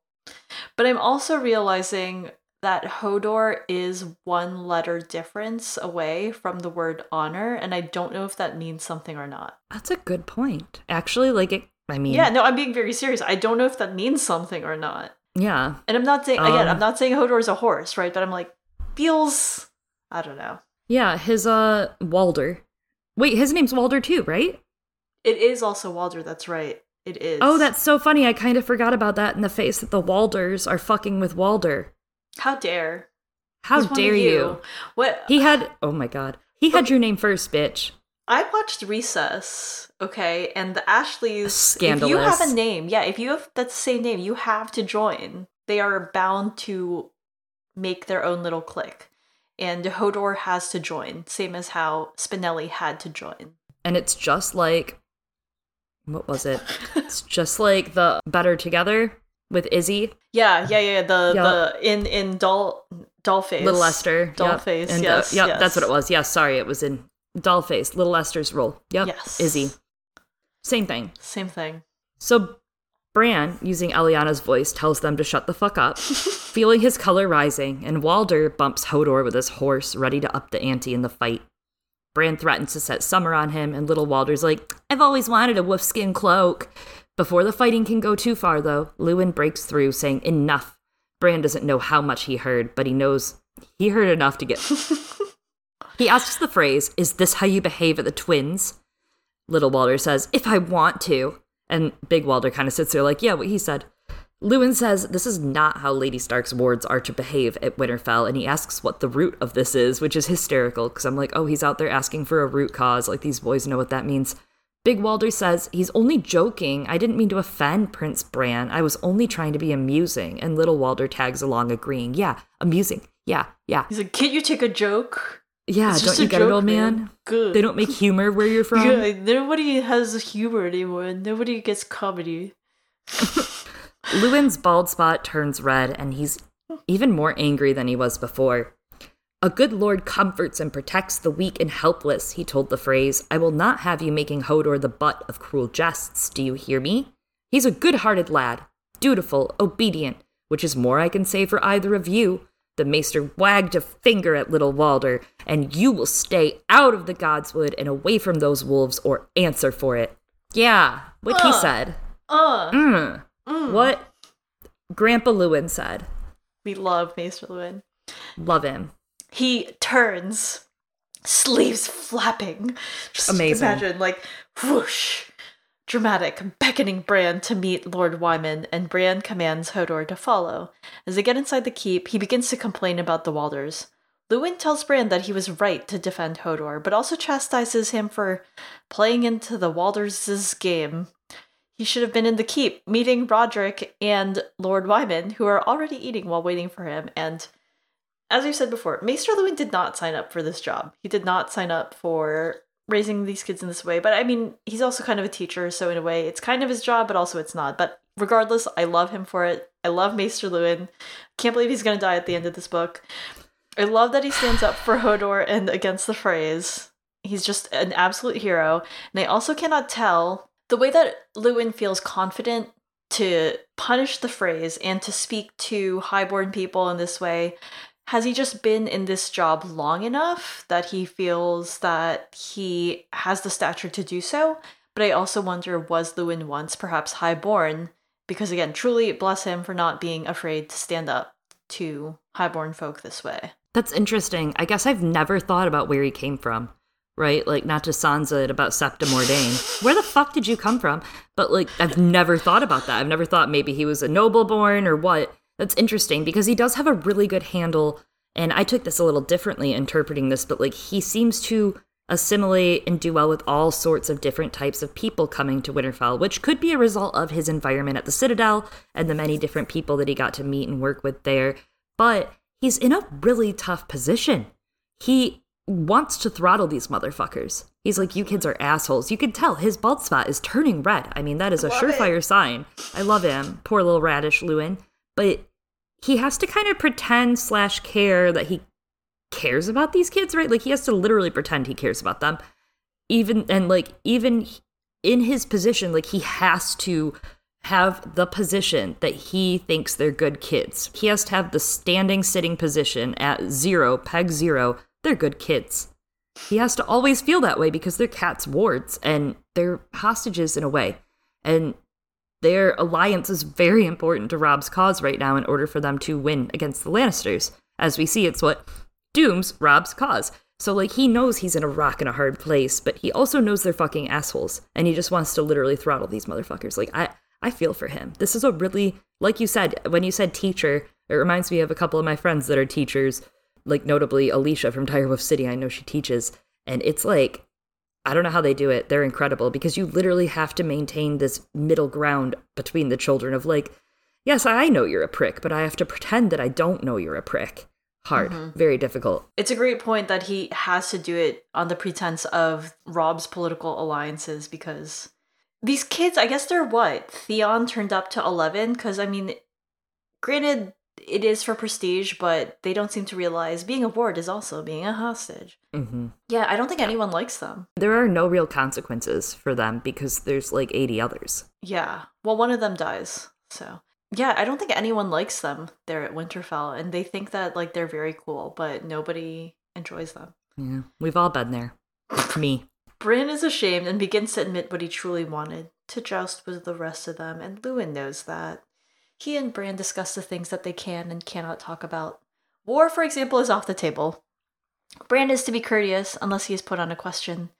But I'm also realizing that Hodor is one letter difference away from the word honor, and I don't know if that means something or not. That's a good point. Actually, like it, I mean, Yeah, no, I'm being very serious. I don't know if that means something or not. yeah. And I'm not saying again, Um, I'm not saying Hodor is a horse, right? But I'm like, feels I don't know. Yeah, his, uh, Walder. Wait, his name's Walder too, right? It is also Walder, that's right. It is. Oh, that's so funny. I kind of forgot about that in the face that the Walders are fucking with Walder. How dare. How He's one of dare you? What He had, uh, oh my god. He had your name first, bitch. I watched Recess, okay, and the Ashleys. Scandalous. If you have a name, yeah, if you have that same name, you have to join. They are bound to make their own little clique, and Hodor has to join, same as how Spinelli had to join. and it's just like what was it? *laughs* it's just like the Better Together with Izzy, Yeah, yeah, yeah. The Yup. the in in doll dollface, Little Esther, doll yep. face. and, uh, yes, yep, yes. that's what it was. Yeah, sorry, it was in Dollface, Little Esther's role. Yep, Yes. Izzy, same thing. Same thing. So Bran, using Eliana's voice, tells them to shut the fuck up, *laughs* feeling his color rising, and Walder bumps Hodor with his horse, ready to up the ante in the fight. Bran threatens to set Summer on him, and little Walder's like, I've always wanted a wolfskin cloak. Before the fighting can go too far, though, Luwin breaks through, saying, Enough. Bran doesn't know how much he heard, but he knows he heard enough to get. *laughs* he asks the Freys, Is this how you behave at the twins? Little Walder says, If I want to. And Big Walder kind of sits there like, Yeah, what he said. Luwin says this is not how Lady Stark's wards are to behave at Winterfell, and he asks what the root of this is, which is hysterical because I'm like, oh, he's out there asking for a root cause. Like, these boys know what that means. Big Walder says, he's only joking. I didn't mean to offend Prince Bran. I was only trying to be amusing. And Little Walder tags along, agreeing, yeah, amusing. Yeah, yeah. He's like, "Can't you take a joke?" Yeah, It's don't you get it, joke, old man? Good. They don't make humor where you're *laughs* from. Yeah, nobody has humor anymore. Nobody gets comedy. *laughs* Luwin's bald spot turns red, and he's even more angry than he was before. A good lord comforts and protects the weak and helpless, he told the Freys. I will not have you making Hodor the butt of cruel jests, do you hear me? He's a good hearted lad, dutiful, obedient, which is more I can say for either of you. The maester wagged a finger at little Walder, and you will stay out of the Godswood and away from those wolves or answer for it. Yeah, what he said. Uh, Mm. mm. What Grandpa Luwin said. We love Maester Luwin. Love him. He turns, sleeves flapping. Just Amazing. imagine, like, whoosh. Dramatic, beckoning Bran to meet Lord Wyman, and Bran commands Hodor to follow. As they get inside the keep, he begins to complain about the Walders. Luwin tells Bran that he was right to defend Hodor, but also chastises him for playing into the Walders' game. He should have been in the keep, meeting Rodrik and Lord Wyman, who are already eating while waiting for him. And as we've said before, Maester Luwin did not sign up for this job. He did not sign up for raising these kids in this way. But I mean, he's also kind of a teacher, so in a way, it's kind of his job, but also it's not. But regardless, I love him for it. I love Maester Luwin. Can't believe he's going to die at the end of this book. I love that he stands up for Hodor and against the Freys. He's just an absolute hero. And I also cannot tell the way that Luwin feels confident to punish the Freys and to speak to highborn people in this way. Has he just been in this job long enough that he feels that he has the stature to do so? But I also wonder was Luwin once perhaps highborn because again, truly bless him for not being afraid to stand up to highborn folk this way. That's interesting. I guess I've never thought about where he came from, right? Like, not just Sansa about Septa Mordane. where the fuck did you come from? But, like, I've never thought about that. I've never thought maybe he was a noble born or what. That's interesting because he does have a really good handle. And I took this a little differently interpreting this, but, like, he seems to assimilate and do well with all sorts of different types of people coming to Winterfell, which could be a result of his environment at the Citadel and the many different people that he got to meet and work with there. But he's in a really tough position. He wants to throttle these motherfuckers. He's like, you kids are assholes. You can tell his bald spot is turning red. I mean, that is a surefire it. sign. I love him. Poor little radish Luwin. But he has to kind of pretend slash care that he cares about these kids, right? Like he has to literally pretend he cares about them. Even and like even in his position, like he has to have the position that he thinks they're good kids. He has to have the standing sitting position at zero, peg zero, they're good kids. He has to always feel that way because they're cat's wards and they're hostages in a way. And their alliance is very important to Robb's cause right now in order for them to win against the Lannisters. As we see, it's what dooms Robb's cause. So, like, he knows he's in a rock and a hard place, but he also knows they're fucking assholes. And he just wants to literally throttle these motherfuckers. Like, I, I feel for him. This is a really, like you said, when you said teacher, it reminds me of a couple of my friends that are teachers, like notably Alicia from Direwolf City. I know she teaches. And it's like, I don't know how they do it. They're incredible because you literally have to maintain this middle ground between the children of like, yes, I know you're a prick, but I have to pretend that I don't know you're a prick hard, mm-hmm. very difficult. It's a great point that he has to do it on the pretense of Robb's political alliances because these kids, I guess they're what? Theon turned up to 11 because I mean granted it is for prestige, but they don't seem to realize being a ward is also being a hostage. Mm-hmm. Yeah, I don't think anyone likes them. There are no real consequences for them because there's like 80 others. Yeah. Well, one of them dies. So yeah, I don't think anyone likes them there at Winterfell, and they think that like they're very cool, but nobody enjoys them. Yeah, we've all been there. Me. Bran is ashamed and begins to admit what he truly wanted to joust with the rest of them, and Luwin knows that. He and Bran discuss the things that they can and cannot talk about. War, for example, is off the table. Bran is to be courteous unless he is put on a question.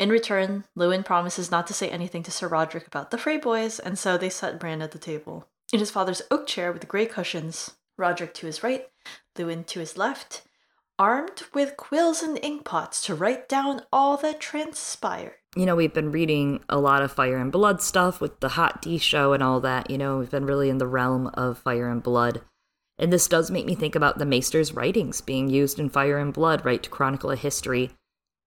In return, Luwin promises not to say anything to Sir Rodrik about the Frey boys, and so they set Bran at the table. In his father's oak chair with grey cushions, Rodrik to his right, Luwin to his left, armed with quills and inkpots to write down all that transpired. You know, we've been reading a lot of Fire and Blood stuff with the Hot D show and all that. You know, we've been really in the realm of Fire and Blood. And this does make me think about the Maester's writings being used in Fire and Blood, right, to chronicle a history.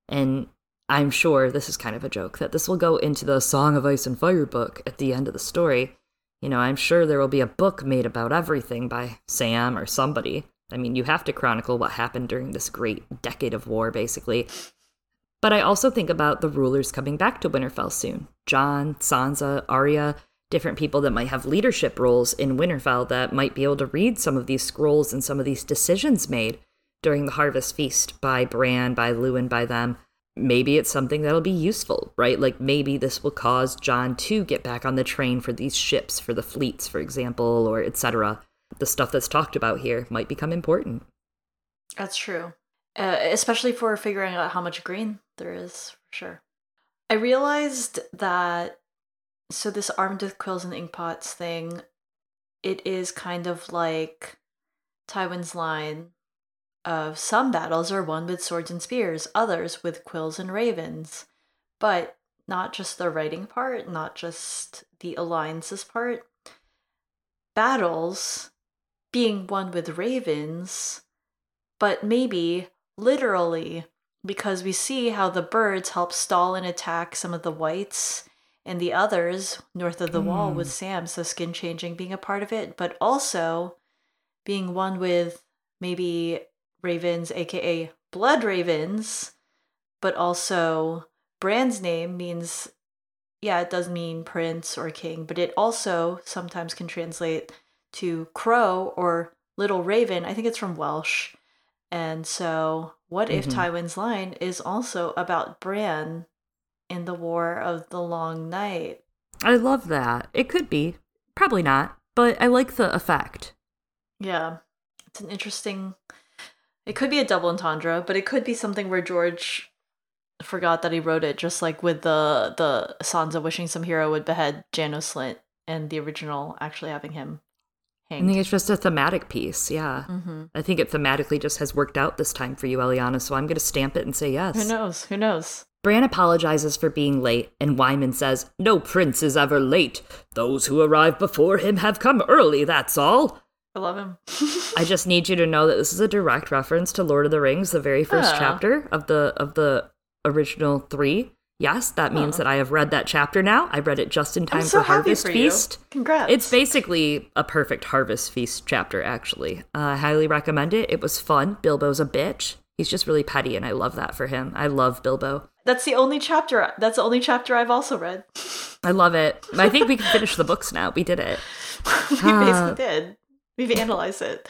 And I'm sure this is kind of a joke that this will go into the Song of Ice and Fire book at the end of the story. You know, I'm sure there will be a book made about everything by Sam or somebody. I mean, you have to chronicle what happened during this great decade of war, basically. But I also think about the rulers coming back to Winterfell soon Jon, Sansa, Arya, different people that might have leadership roles in Winterfell that might be able to read some of these scrolls and some of these decisions made during the Harvest Feast by Bran, by Luwin, by them maybe it's something that'll be useful, right? Like maybe this will cause Jon to get back on the train for these ships, for the fleets, for example, or etc. The stuff that's talked about here might become important. That's true. Uh, especially for figuring out how much green there is, for sure. I realized that so this armed with quills and inkpots thing, it is kind of like Tywin's line of some battles are won with swords and spears, others with quills and ravens. But not just the writing part, not just the alliances part. Battles being won with ravens, but maybe literally because we see how the birds help stall and attack some of the whites and the others north of the mm. wall with hmm. Sam, so skin changing being a part of it, but also being one with maybe ravens, aka blood ravens, but also Bran's name means, yeah, it does mean prince or king, but it also sometimes can translate to crow or little raven. I think it's from Welsh. And so, what if mm-hmm. Tywin's line is also about Bran in the War of the Long Night? I love that. It could be Probably not, but I like the effect. Yeah. It's an interesting it could be a double entendre, but it could be something where George forgot that he wrote it, just like with the the Sansa wishing some hero would behead Janos Slynt and the original actually having him I think it's just a thematic piece. Yeah. mm-hmm. I think it thematically just has worked out this time for you, Eliana, so I'm going to stamp it and say yes. Who knows? Who knows? Bran apologizes for being late, and Wyman says, No prince is ever late. Those who arrive before him have come early, that's all. I love him. *laughs* I just need you to know that this is a direct reference to Lord of the Rings, the very first Oh. chapter of the of the original three. Yes, that means Oh. that I have read that chapter now. I read it just in time so for Harvest for. Feast. Congrats. It's basically a perfect Harvest Feast chapter, actually. Uh, I highly recommend it. It was fun. Bilbo's a bitch. He's just really petty, and I love that for him. I love Bilbo. That's the only chapter. That's the only chapter I've also read. *laughs* I love it. I think we can finish the books now. We did it. *laughs* we basically did. We've analyzed it.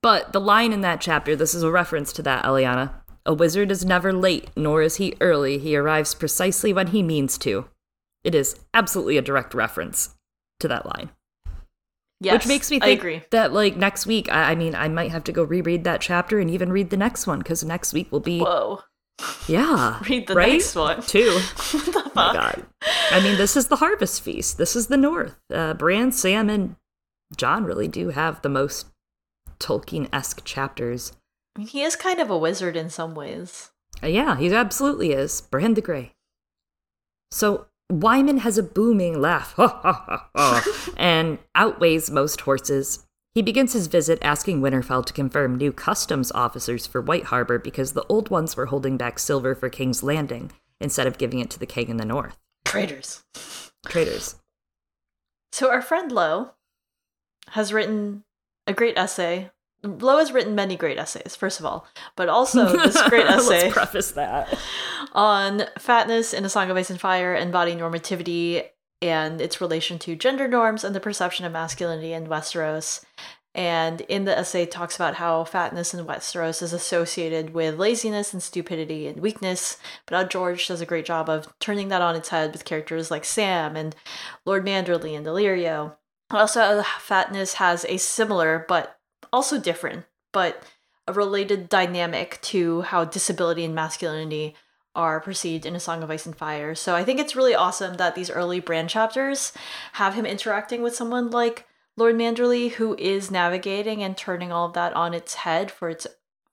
But the line in that chapter, this is a reference to that, Eliana. A wizard is never late, nor is he early. He arrives precisely when he means to. It is absolutely a direct reference to that line. Yes, Which makes me think that, like, next week, I, I mean, I might have to go reread that chapter and even read the next one, because next week will be. Whoa. Yeah. *laughs* Read the right? next one. Too. *laughs* what the fuck? my God. I mean, this is the Harvest Feast. This is the North. Uh, Bran, Sam, and Jon really do have the most Tolkien esque chapters. I mean, he is kind of a wizard in some ways. Yeah, he absolutely is. Bran the Grey. So Wyman has a booming laugh *laughs* and outweighs most horses. He begins his visit asking Winterfell to confirm new customs officers for White Harbor because the old ones were holding back silver for King's Landing instead of giving it to the king in the north. Traitors. Traitors. So our friend Lo has written a great essay. Lo has written many great essays, first of all, but also this great *laughs* essay Let's preface that. on fatness in A Song of Ice and Fire and body normativity and its relation to gender norms and the perception of masculinity in Westeros. And in the essay talks about how fatness in Westeros is associated with laziness and stupidity and weakness, but how George does a great job of turning that on its head with characters like Sam and Lord Manderley and Illyrio. Also, fatness has a similar but also different, but a related dynamic to how disability and masculinity are perceived in A Song of Ice and Fire. So I think it's really awesome that these early Bran chapters have him interacting with someone like Lord Manderley, who is navigating and turning all of that on its head for its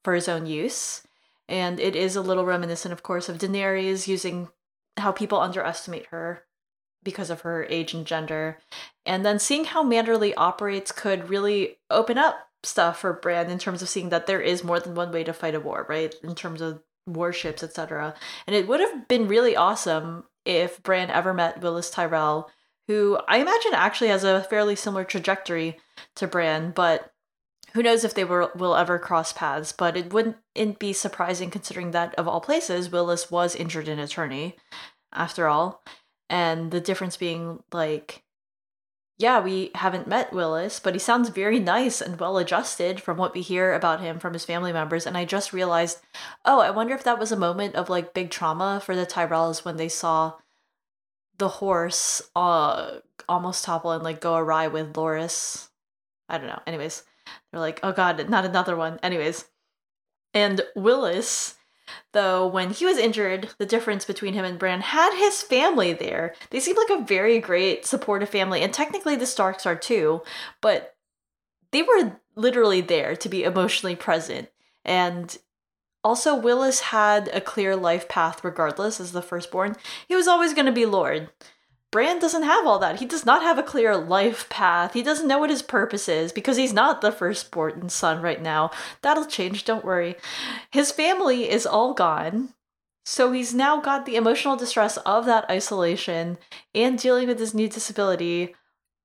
for his own use. And it is a little reminiscent, of course, of Daenerys using how people underestimate her because of her age and gender. And then seeing how Manderley operates could really open up stuff for Bran in terms of seeing that there is more than one way to fight a war, right? In terms of warships, etc. And it would have been really awesome if Bran ever met Willas Tyrell, who I imagine actually has a fairly similar trajectory to Bran, but who knows if they were, will ever cross paths. But it wouldn't be surprising considering that, of all places, Willas was injured in attorney, after all. And the difference being like yeah, we haven't met Willas, but he sounds very nice and well adjusted from what we hear about him from his family members. And I just realized, oh, I wonder if that was a moment of like big trauma for the Tyrells when they saw the horse uh almost topple and like go awry with Loras. I don't know. Anyways, they're like, oh god, not another one. Anyways. And Willas though when he was injured the difference between him and bran had his family there. They seemed like a very great supportive family and technically the starks are too but they were literally there to be emotionally present. And also willas had a clear life path regardless as the firstborn. He was always going to be lord Bran doesn't have all that. He does not have a clear life path. He doesn't know what his purpose is because he's not the firstborn son right now. That'll change, don't worry. His family is all gone. So he's now got the emotional distress of that isolation and dealing with his new disability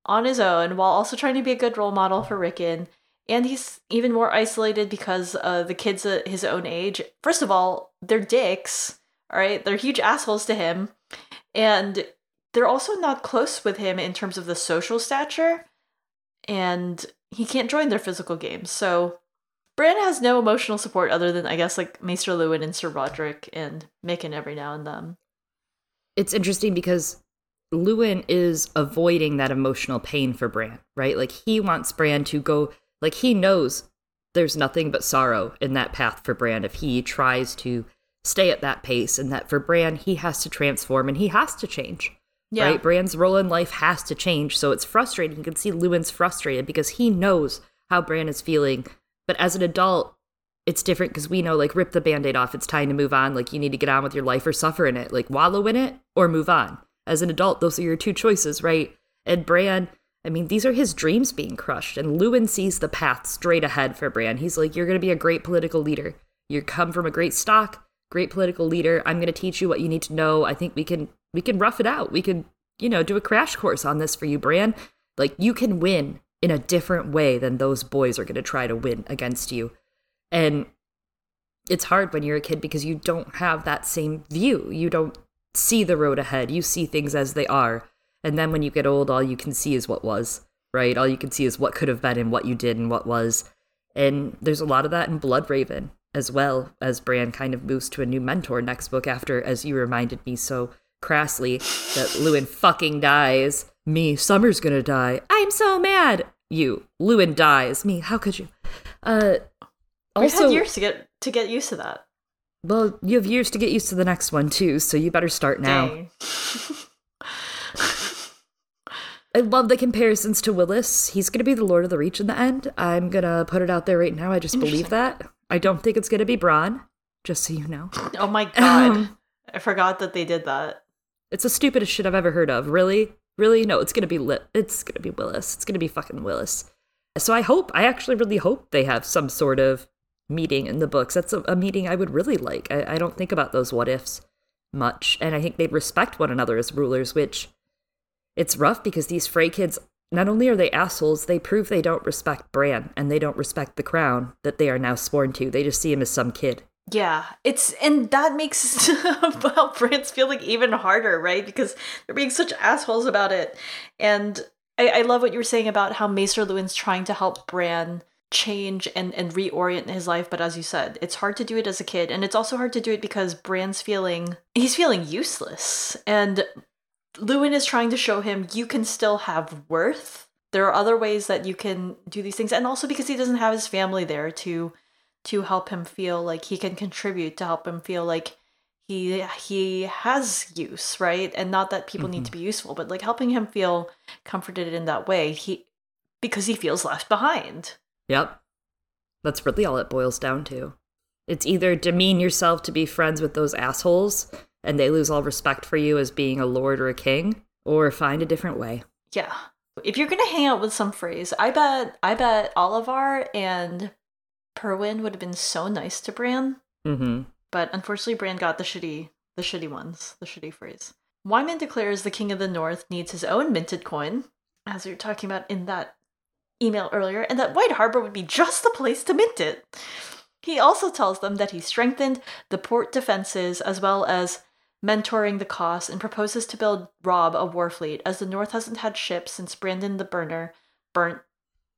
on his own while also trying to be a good role model for Rickon. And he's even more isolated because uh, the kids at his own age, first of all, they're dicks, all right? They're huge assholes to him. And they're also not close with him in terms of the social stature, and he can't join their physical games. So Bran has no emotional support other than, I guess, like Maester Luwin and Sir Rodrik and Mikken every now and then. It's interesting because Luwin is avoiding that emotional pain for Bran, right? Like he wants Bran to go like he knows there's nothing but sorrow in that path for Bran if he tries to stay at that pace and that for Bran he has to transform and he has to change. Yeah. Right? Bran's role in life has to change. So it's frustrating. You can see Luwin's frustrated because he knows how Bran is feeling. But as an adult, it's different because we know like rip the band-aid off. It's time to move on. Like you need to get on with your life or suffer in it. Like wallow in it or move on. As an adult, those are your two choices, right? And Bran, I mean, these are his dreams being crushed. And Luwin sees the path straight ahead for Bran. He's like, You're gonna be a great political leader. You come from a great stock, great political leader. I'm gonna teach you what you need to know. I think we can we can rough it out. We can, you know, do a crash course on this for you, Bran. Like you can win in a different way than those boys are gonna try to win against you. And it's hard when you're a kid because you don't have that same view. You don't see the road ahead. You see things as they are. And then when you get old, all you can see is what was, right? All you can see is what could have been and what you did and what was. And there's a lot of that in Bloodraven as well, as Bran kind of moves to a new mentor next book after, as you reminded me so crassly, that Luwin fucking dies. Me, Summer's gonna die. I'm so mad. You, Luwin dies. Me, how could you? Uh, We've also, had years to get to get used to that. well, you have years to get used to the next one too, so you better start now. *laughs* I love the comparisons to Willas. He's going to be the Lord of the Reach in the end. I'm going to put it out there right now. I just believe that. I don't think it's going to be Bronn, just so you know. *laughs* Oh my god. Um, I forgot that they did that. It's the stupidest shit I've ever heard of. Really? Really? No, it's to be lit. It's to be Willas. It's to be fucking Willas. So I hope, I actually really hope they have some sort of meeting in the books. That's a, a meeting I would really like. I, I don't think about those what ifs much. And I think they'd respect one another as rulers, which it's rough because these Frey kids, not only are they assholes, they prove they don't respect Bran and they don't respect the crown that they are now sworn to. They just see him as some kid. Yeah, it's and that makes *laughs* well Bran's feeling even harder, right? Because they're being such assholes about it. And I, I love what you were saying about how Maester Luwin's trying to help Bran change and, and reorient his life, but as you said, it's hard to do it as a kid, and it's also hard to do it because Bran's feeling he's feeling useless. And Lewin is trying to show him you can still have worth. There are other ways that you can do these things, and also because he doesn't have his family there to to help him feel like he can contribute, to help him feel like he he has use, right? And not that people need mm-hmm. to be useful, but like helping him feel comforted in that way. He because he feels left behind. Yep. That's really all it boils down to. It's either demean yourself to be friends with those assholes and they lose all respect for you as being a lord or a king, or find a different way. Yeah. If you're gonna hang out with some Freys, I bet I bet Oliver and Perwyn would have been so nice to Bran. Mm-hmm. But unfortunately Bran got the shitty the shitty ones, the shitty Freys. Wyman declares the King of the North needs his own minted coin, as we were talking about in that email earlier, and that White Harbor would be just the place to mint it. He also tells them that he strengthened the port defenses as well as mentoring the costs and proposes to build Robb a war fleet, as the North hasn't had ships since Brandon the Burner burnt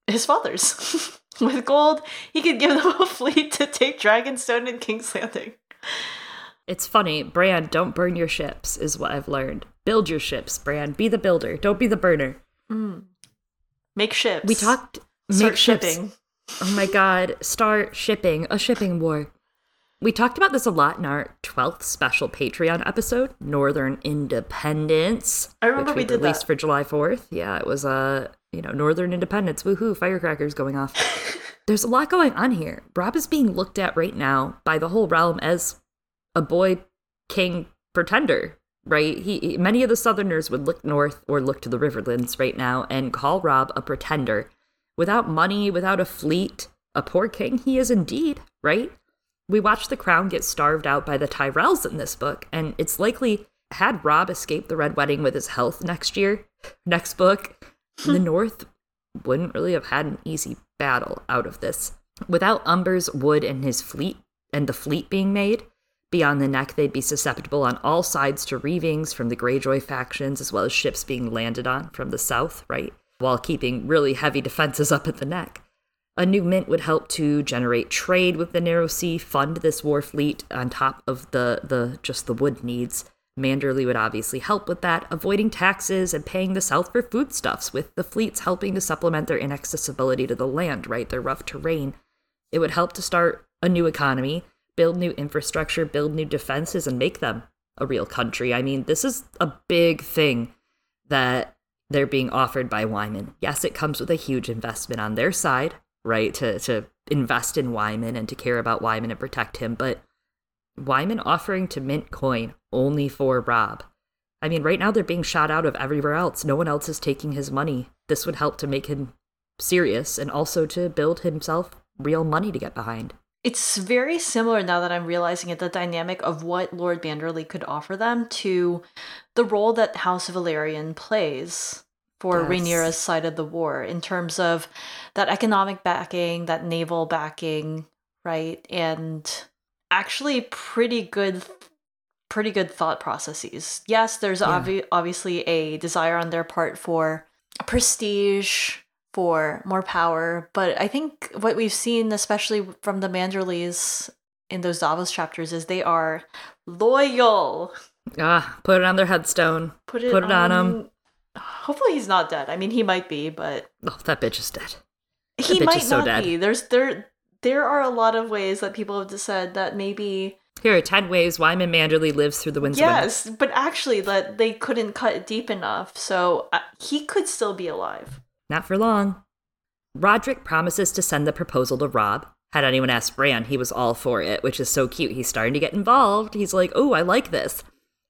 his father's. *laughs* With gold, he could give them *laughs* a fleet to take Dragonstone and King's Landing. It's funny, Bran, don't burn your ships, is what I've learned. Build your ships, Bran. Be the builder. Don't be the burner. Make ships. We talked Start make ships. shipping. Oh my god, start shipping, a shipping war. We talked about this a lot in our 12th special Patreon episode, Northern Independence. I remember which we did released that. for July 4th. Yeah, it was uh, you know, Northern Independence. Woohoo, firecrackers going off. *laughs* There's a lot going on here. Robb is being looked at right now by the whole realm as a boy king pretender, right? He, he- many of the Southerners would look north or look to the Riverlands right now and call Robb a pretender. Without money, without a fleet, a poor king he is indeed, right? We watch the crown get starved out by the Tyrells in this book, and it's likely had Robb escaped the Red Wedding with his health next year, *laughs* next book, *laughs* the North wouldn't really have had an easy battle out of this. Without Umber's wood and his fleet and the fleet being made, beyond the neck they'd be susceptible on all sides to reavings from the Greyjoy factions as well as ships being landed on from the south, right? While keeping really heavy defenses *laughs* up at the neck. A new mint would help to generate trade with the Narrow Sea, fund this war fleet on top of the, the just the wood needs. Manderley would obviously help with that, avoiding taxes and paying the South for foodstuffs, with the fleets helping to supplement their inaccessibility to the land, right? Their rough terrain. It would help to start a new economy, build new infrastructure, build new defenses, and make them a real country. I mean, this is a big thing that they're being offered by Wyman. Yes, it comes with a huge investment on their side, right? To to invest in Wyman and to care about Wyman and protect him, but Wyman offering to mint coin only for Robb. I mean, right now they're being shot out of everywhere else. No one else is taking his money. This would help to make him serious and also to build himself real money to get behind. It's very similar now that I'm realizing it, the dynamic of what Lord Manderley could offer them to the role that House of Velaryon plays for yes. Rhaenyra's side of the war in terms of that economic backing, that naval backing, right? And actually pretty good pretty good thought processes. Yes, there's yeah. obvi- obviously a desire on their part for prestige, for more power, but I think what we've seen, especially from the Manderleys in those Davos chapters, is they are loyal. Ah, put it on their headstone. Put it, put it on, on him. Hopefully, he's not dead. I mean, he might be, but oh, that bitch is dead. That he might not be. There's there there are a lot of ways that people have said that maybe here are 10 ways Wyman Manderley lives through the winds yes but actually that they couldn't cut deep enough so uh, he could still be alive. Not for long. Rodrik promises to send the proposal to robb. Had anyone asked bran he was all for it which is so cute. He's starting to get involved. He's like oh i like this.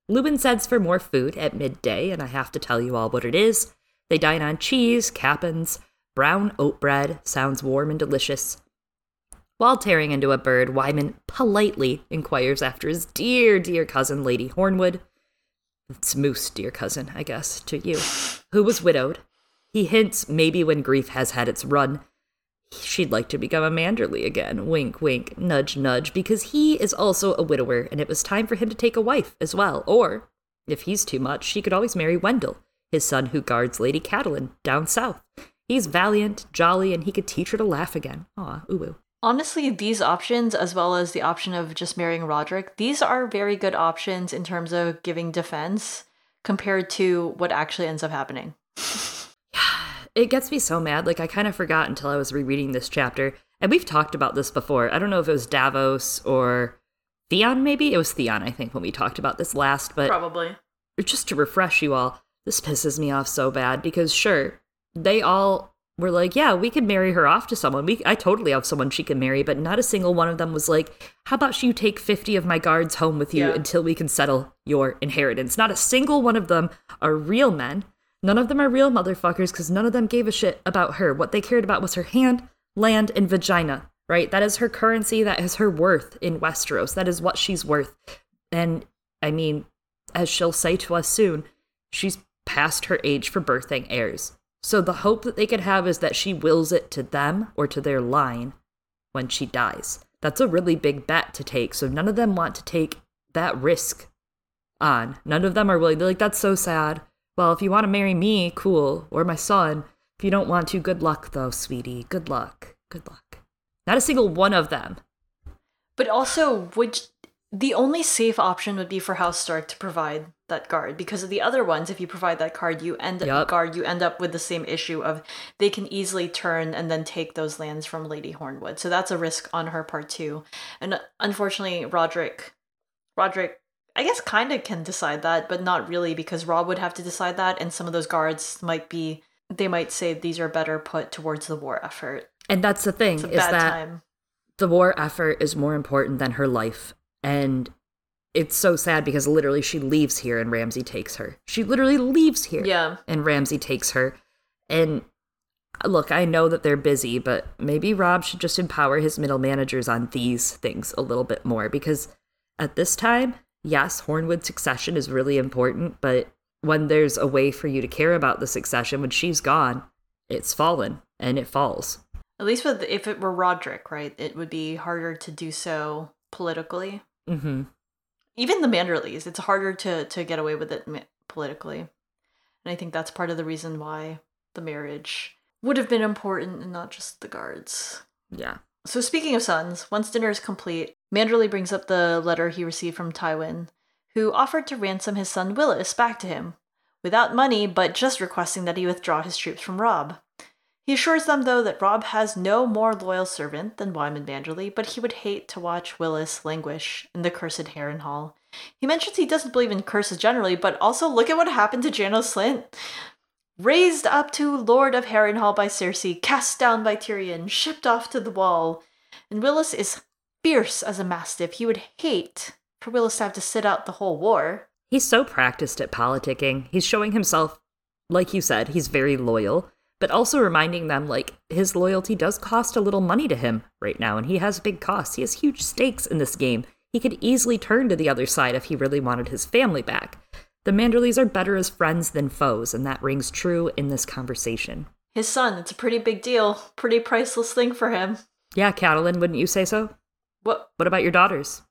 Luwin sends for more food at midday and i have to tell you all what it is. They dine on cheese capons brown oat bread. Sounds warm and delicious while tearing into a bird, Wyman politely inquires after his dear, dear cousin, Lady Hornwood. It's Moose, dear cousin, I guess, to you, who was widowed. He hints maybe when grief has had its run, she'd like to become a Manderley again. Wink, wink, nudge, nudge, because he is also a widower, and it was time for him to take a wife as well. Or, if he's too much, she could always marry Wendel, his son who guards Lady Catelyn down south. He's valiant, jolly, and he could teach her to laugh again. Aw, ooh, ooh. Honestly, these options, as well as the option of just marrying Rodrik, these are very good options in terms of giving defense compared to what actually ends up happening. *sighs* it gets me so mad. Like, I kind of forgot until I was rereading this chapter. And we've talked about this before. I don't know if it was Davos or Theon, maybe? It was Theon, I think, when we talked about this last. But probably. Just to refresh you all, this pisses me off so bad because, sure, they all were like, yeah, we could marry her off to someone. We, I totally have someone she can marry, but not a single one of them was like, how about you take 50 of my guards home with you yeah. until we can settle your inheritance? Not a single one of them are real men. None of them are real motherfuckers because none of them gave a shit about her. What they cared about was her hand, land, and vagina, right? That is her currency. That is her worth in Westeros. That is what she's worth. And I mean, as she'll say to us soon, she's past her age for birthing heirs. So the hope that they could have is that she wills it to them or to their line when she dies. That's a really big bet to take. So none of them want to take that risk on. None of them are willing. They're like, that's so sad. Well, if you want to marry me, cool, or my son. If you don't want to, good luck, though, sweetie. Good luck. Good luck. Not a single one of them. But also, would the only safe option would be for House Stark to provide that guard because of the other ones if you provide that card you end up yep. guard you end up with the same issue of they can easily turn and then take those lands from Lady Hornwood. So that's a risk on her part too. And unfortunately rodrik rodrik I guess kind of can decide that, but not really because robb would have to decide that and some of those guards might be they might say these are better put towards the war effort. And that's the thing is that time. the war effort is more important than her life and it's so sad because literally she leaves here and Ramsay takes her. She literally leaves here. Yeah. And Ramsay takes her. And look, I know that they're busy, but maybe Robb should just empower his middle managers on these things a little bit more because at this time, yes, Hornwood succession is really important, but when there's a way for you to care about the succession, when she's gone, it's fallen and it falls. At least with if it were Rodrik, right? It would be harder to do so politically. Mm-hmm. Even the Manderleys, it's harder to to get away with it politically, and I think that's part of the reason why the marriage would have been important and not just the guards. Yeah. So speaking of sons, once dinner is complete, Manderley brings up the letter he received from Tywin, who offered to ransom his son Wylis back to him, without money, but just requesting that he withdraw his troops from Robb. He assures them, though, that Robb has no more loyal servant than Wyman Manderley, but he would hate to watch Wylis languish in the cursed Harrenhal. He mentions he doesn't believe in curses generally, but also look at what happened to Janos Slynt. Raised up to Lord of Harrenhal by Cersei, cast down by Tyrion, shipped off to the wall. And Wylis is fierce as a mastiff. He would hate for Wylis to have to sit out the whole war. He's so practiced at politicking. He's showing himself, like you said, he's very loyal but also reminding them like his loyalty does cost a little money to him right now, and he has big costs. He has huge stakes in this game. He could easily turn to the other side if he really wanted his family back. The Manderleys are better as friends than foes, and that rings true in this conversation. His son, it's a pretty big deal, pretty priceless thing for him. Yeah, catelyn wouldn't you say so? What? What about your daughters?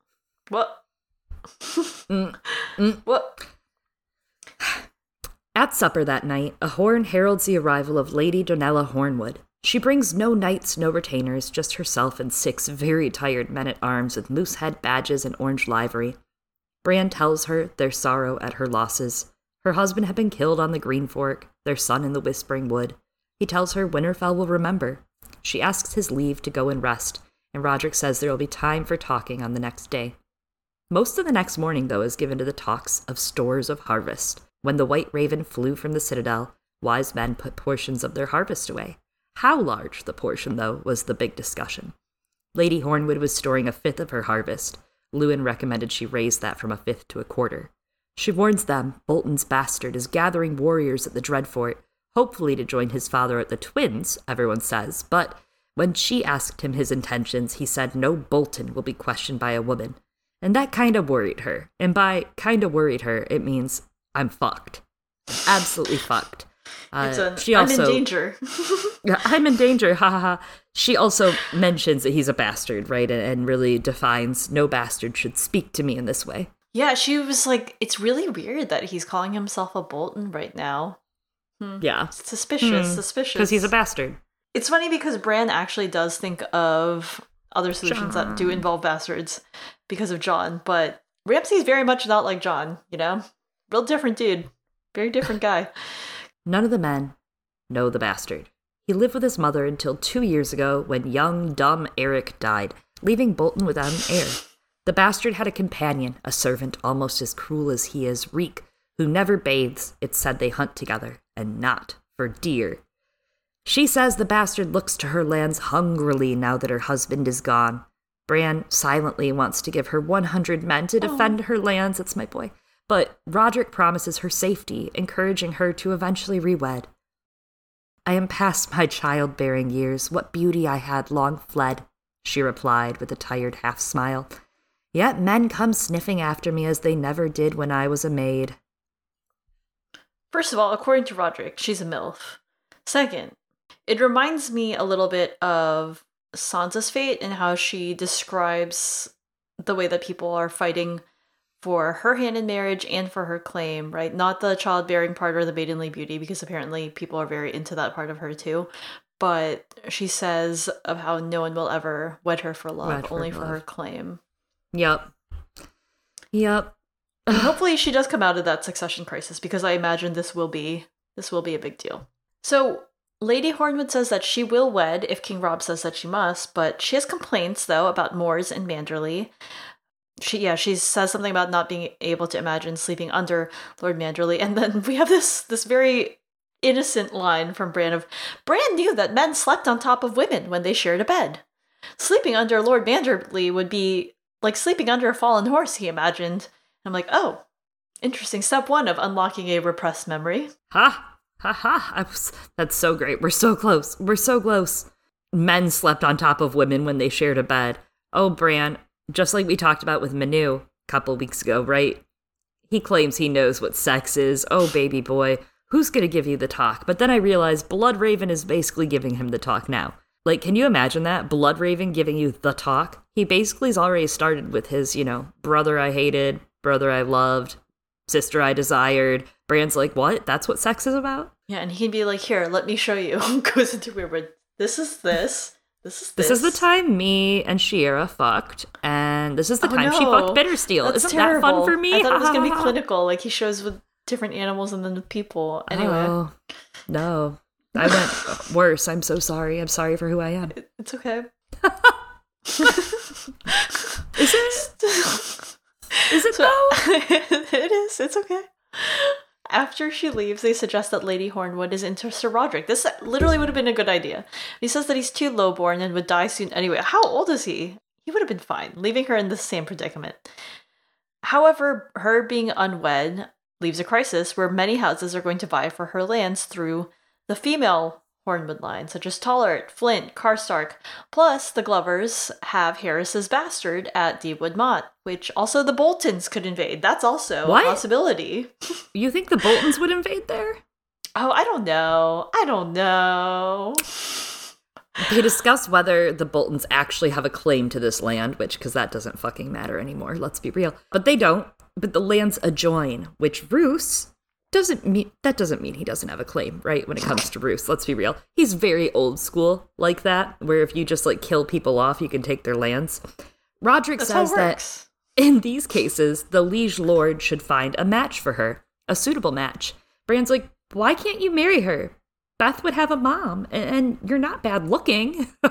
What? *laughs* mm, mm. What? At supper that night, a horn heralds the arrival of Lady Donella Hornwood. She brings no knights, no retainers, just herself and six very tired men at arms with moose head badges and orange livery. Bran tells her their sorrow at her losses. Her husband had been killed on the Green Fork, their son in the Whispering Wood. He tells her Winterfell will remember. She asks his leave to go and rest, and Rodrik says there will be time for talking on the next day. Most of the next morning, though, is given to the talks of stores of harvest. When the white raven flew from the citadel, wise men put portions of their harvest away. How large the portion, though, was the big discussion. Lady Hornwood was storing a fifth of her harvest. Luwin recommended she raise that from a fifth to a quarter. She warns them Bolton's bastard is gathering warriors at the Dreadfort, hopefully to join his father at the Twins, everyone says, but when she asked him his intentions, he said no Bolton will be questioned by a woman. And that kind of worried her. And by kind of worried her, it means I'm fucked. Absolutely fucked. *laughs* Uh, she also, I'm in danger. *laughs* yeah, I'm in danger. Ha ha ha. She also mentions that he's a bastard, right? And, and really defines no bastard should speak to me in this way. Yeah, she was like, it's really weird that he's calling himself a Bolton right now. Hmm. Yeah. Suspicious, hmm. suspicious. Because he's a bastard. It's funny because Bran actually does think of other solutions Jon. that do involve bastards because of Jon, but Ramsay's very much not like Jon, you know? Real different dude. Very different guy. *laughs* None of the men know the bastard. He lived with his mother until two years ago when young, dumb Eric died, leaving Bolton without an heir. The bastard had a companion, a servant almost as cruel as he is, Reek, who never bathes. It's said they hunt together, and not for deer. She says the bastard looks to her lands hungrily now that her husband is gone. Bran silently wants to give her 100 men to oh. defend oh. her lands. It's my boy but Rodrik promises her safety, encouraging her to eventually rewed. I am past my childbearing years. What beauty I had long fled, she replied with a tired half smile. Yet men come sniffing after me as they never did when I was a maid. First of all, according to Rodrik, she's a MILF. Second, it reminds me a little bit of Sansa's fate and how she describes the way that people are fighting for her hand in marriage and for her claim, right? Not the childbearing part or the maidenly beauty, because apparently people are very into that part of her too. But she says of how no one will ever wed her for love, only for, for her claim. Yep. Yep. And hopefully she does come out of that succession crisis because I imagine this will be this will be a big deal. So Lady Hornwood says that she will wed if King Robb says that she must, but she has complaints though about Mors and Manderley she yeah she says something about not being able to imagine sleeping under Lord Manderley, and then we have this this very innocent line from Bran of Bran knew that men slept on top of women when they shared a bed. Sleeping under Lord Manderley would be like sleeping under a fallen horse. He imagined. I'm like, oh, interesting. Step one of unlocking a repressed memory. Ha ha ha! Was, that's so great. We're so close. We're so close. Men slept on top of women when they shared a bed. Oh, Bran, just like we talked about with Manu a couple weeks ago, right? He claims he knows what sex is. Oh, baby boy, who's gonna give you the talk? But then I realized Blood Raven is basically giving him the talk now. Like, can you imagine that? Blood Raven giving you the talk? He basically has already started with his, you know, brother I hated, brother I loved, sister I desired. Bran's like, what? That's what sex is about? Yeah, and he'd be like, here, let me show you. *laughs* Goes into weird, this is this, This is This this. is the time me and Shiera fucked, and this is the Oh, time she fucked Bittersteel. That's Isn't that fun for me? I thought it was gonna be *laughs* clinical, like he shows with different animals and then the people. Anyway, Oh, no. I went *laughs* worse. I'm so sorry. I'm sorry for who I am. it's okay. *laughs* Is it? Is it So- though? it is. It's okay. After she leaves, they suggest that Lady Hornwood is into Sir Rodrik. This literally would have been a good idea. He says that he's too lowborn and would die soon anyway. How old is he? He would have been fine, leaving her in the same predicament. However, her being unwed leaves a crisis where many houses are going to vie for her lands through the female Hornwood line, such as Tallhart, Flint, Karstark. Plus, the Glovers have Harris's bastard at Deepwood Motte, which also the Boltons could invade. That's also What? a possibility. *laughs* You think the Boltons would invade there? Oh, I don't know. I don't know. They discuss whether the Boltons actually have a claim to this land, which, because that doesn't fucking matter anymore, let's be real. But they don't. But the lands adjoin, which Roose doesn't mean, that doesn't mean he doesn't have a claim, right? When it comes to Roose, let's be real. He's very old school like that, where if you just like kill people off, you can take their lands. Rodrik That's says that in these cases, the liege lord should find a match for her, a suitable match. Bran's like, why can't you marry her? Beth would have a mom, and you're not bad looking. *laughs*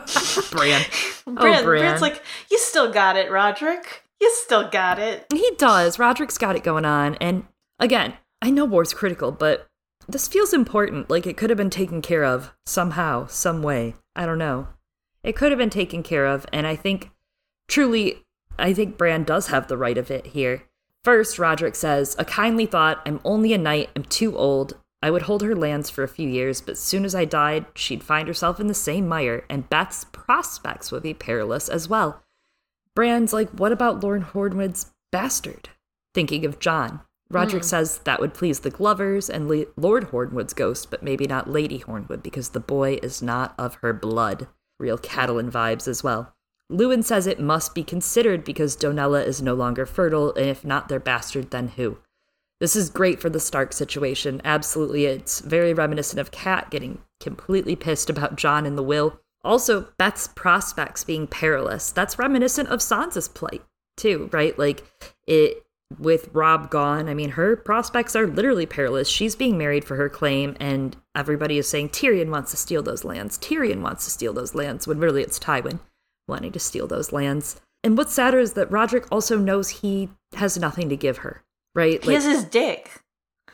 Bran. Bran, oh, Bran. Bran's like, you still got it, Rodrik. You still got it. He does. Rodrik's got it going on. And again, I know war's critical, but this feels important. Like it could have been taken care of somehow, some way. I don't know. It could have been taken care of. And I think, truly, I think Bran does have the right of it here. First, Rodrik says, A kindly thought. I'm only a knight. I'm too old. I would hold her lands for a few years, but soon as I died, she'd find herself in the same mire, and Beth's prospects would be perilous as well. Bran's like, what about Lord Hornwood's bastard? Thinking of Jon. Rodrik hmm. says that would please the Glovers and Le- Lord Hornwood's ghost, but maybe not Lady Hornwood because the boy is not of her blood. Real Catelyn vibes as well. Luwin says it must be considered because Donella is no longer fertile, and if not their bastard, then who? This is great for the Stark situation. Absolutely, it's very reminiscent of Cat getting completely pissed about Jon and the will. Also, Beth's prospects being perilous. That's reminiscent of Sansa's plight, too, right? Like, it with Robb gone, I mean, her prospects are literally perilous. She's being married for her claim, and everybody is saying Tyrion wants to steal those lands. Tyrion wants to steal those lands, when really it's Tywin wanting to steal those lands. And what's sadder is that Rodrik also knows he has nothing to give her, right? He has his dick.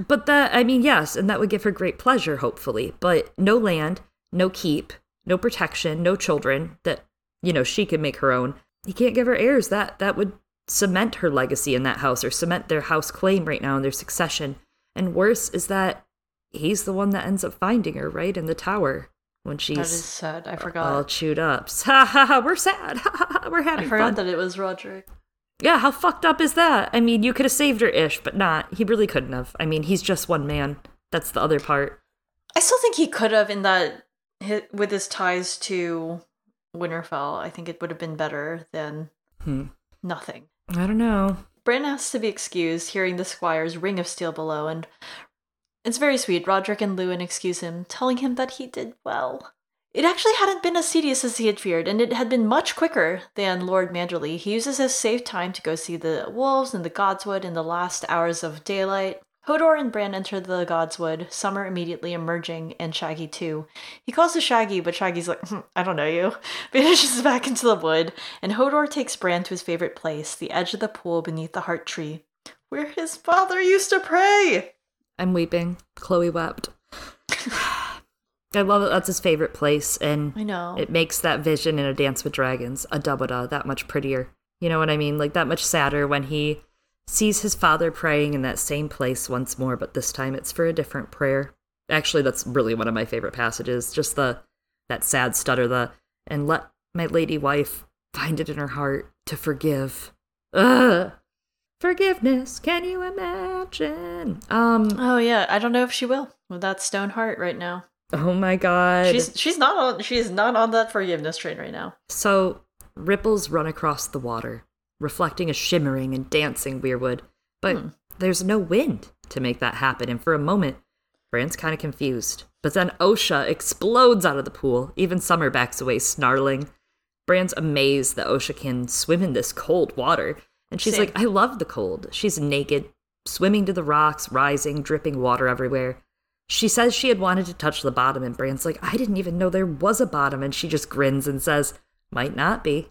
But that, I mean, yes, and that would give her great pleasure, hopefully. But no land, no keep, no protection, no children that, you know, she could make her own. He can't give her heirs. That that would cement her legacy in that house or cement their house claim right now in their succession. And worse is that he's the one that ends up finding her, right, in the tower when she's is sad. I all chewed up. *laughs* Ha ha ha, we're sad. *laughs* Ha ha ha, we're happy. I having forgot fun. that it was Rodrik. Yeah, how fucked up is that? I mean, you could have saved her ish, but not. He really couldn't have. I mean, he's just one man. That's the other part. I still think he could have in that with his ties to Winterfell. I think it would have been better than Hmm. nothing. I don't know. Bran asks to be excused, hearing the squire's ring of steel below, and it's very sweet. Rodrik and Luwin excuse him, telling him that he did well. It actually hadn't been as tedious as he had feared, and it had been much quicker than Lord Manderley. He uses his safe time to go see the wolves and the Godswood in the last hours of daylight. Hodor and Bran enter the Godswood, Summer immediately emerging, and Shaggy too. He calls to Shaggy, but Shaggy's like, "Hmm, I don't know you. *laughs* Vanishes back into the wood, and Hodor takes Bran to his favorite place, the edge of the pool beneath the heart tree, where his father used to pray. I'm weeping. Chloe wept. *sighs* I love it. That's his favorite place, and I know. it makes that vision in A Dance with Dragons, a Dabada, that much prettier. You know what I mean? Like that much sadder when he sees his father praying in that same place once more, but this time it's for a different prayer. Actually, that's really one of my favorite passages. Just the that sad stutter, the and let my lady wife find it in her heart to forgive. Ugh. Forgiveness, can you imagine? Um, oh yeah, I don't know if she will with that stone heart right now. oh my god. She's she's not on she's not on that forgiveness train right now. So, ripples run across the water, reflecting a shimmering and dancing weirwood. But Hmm. there's no wind to make that happen, and for a moment, Bran's kind of confused. But then Osha explodes out of the pool. Even Summer backs away, snarling. Bran's amazed that Osha can swim in this cold water. And she's Same. like, I love the cold. She's naked, swimming to the rocks, rising, dripping water everywhere. She says she had wanted to touch the bottom, and Bran's like, I didn't even know there was a bottom. And she just grins and says, Might not be.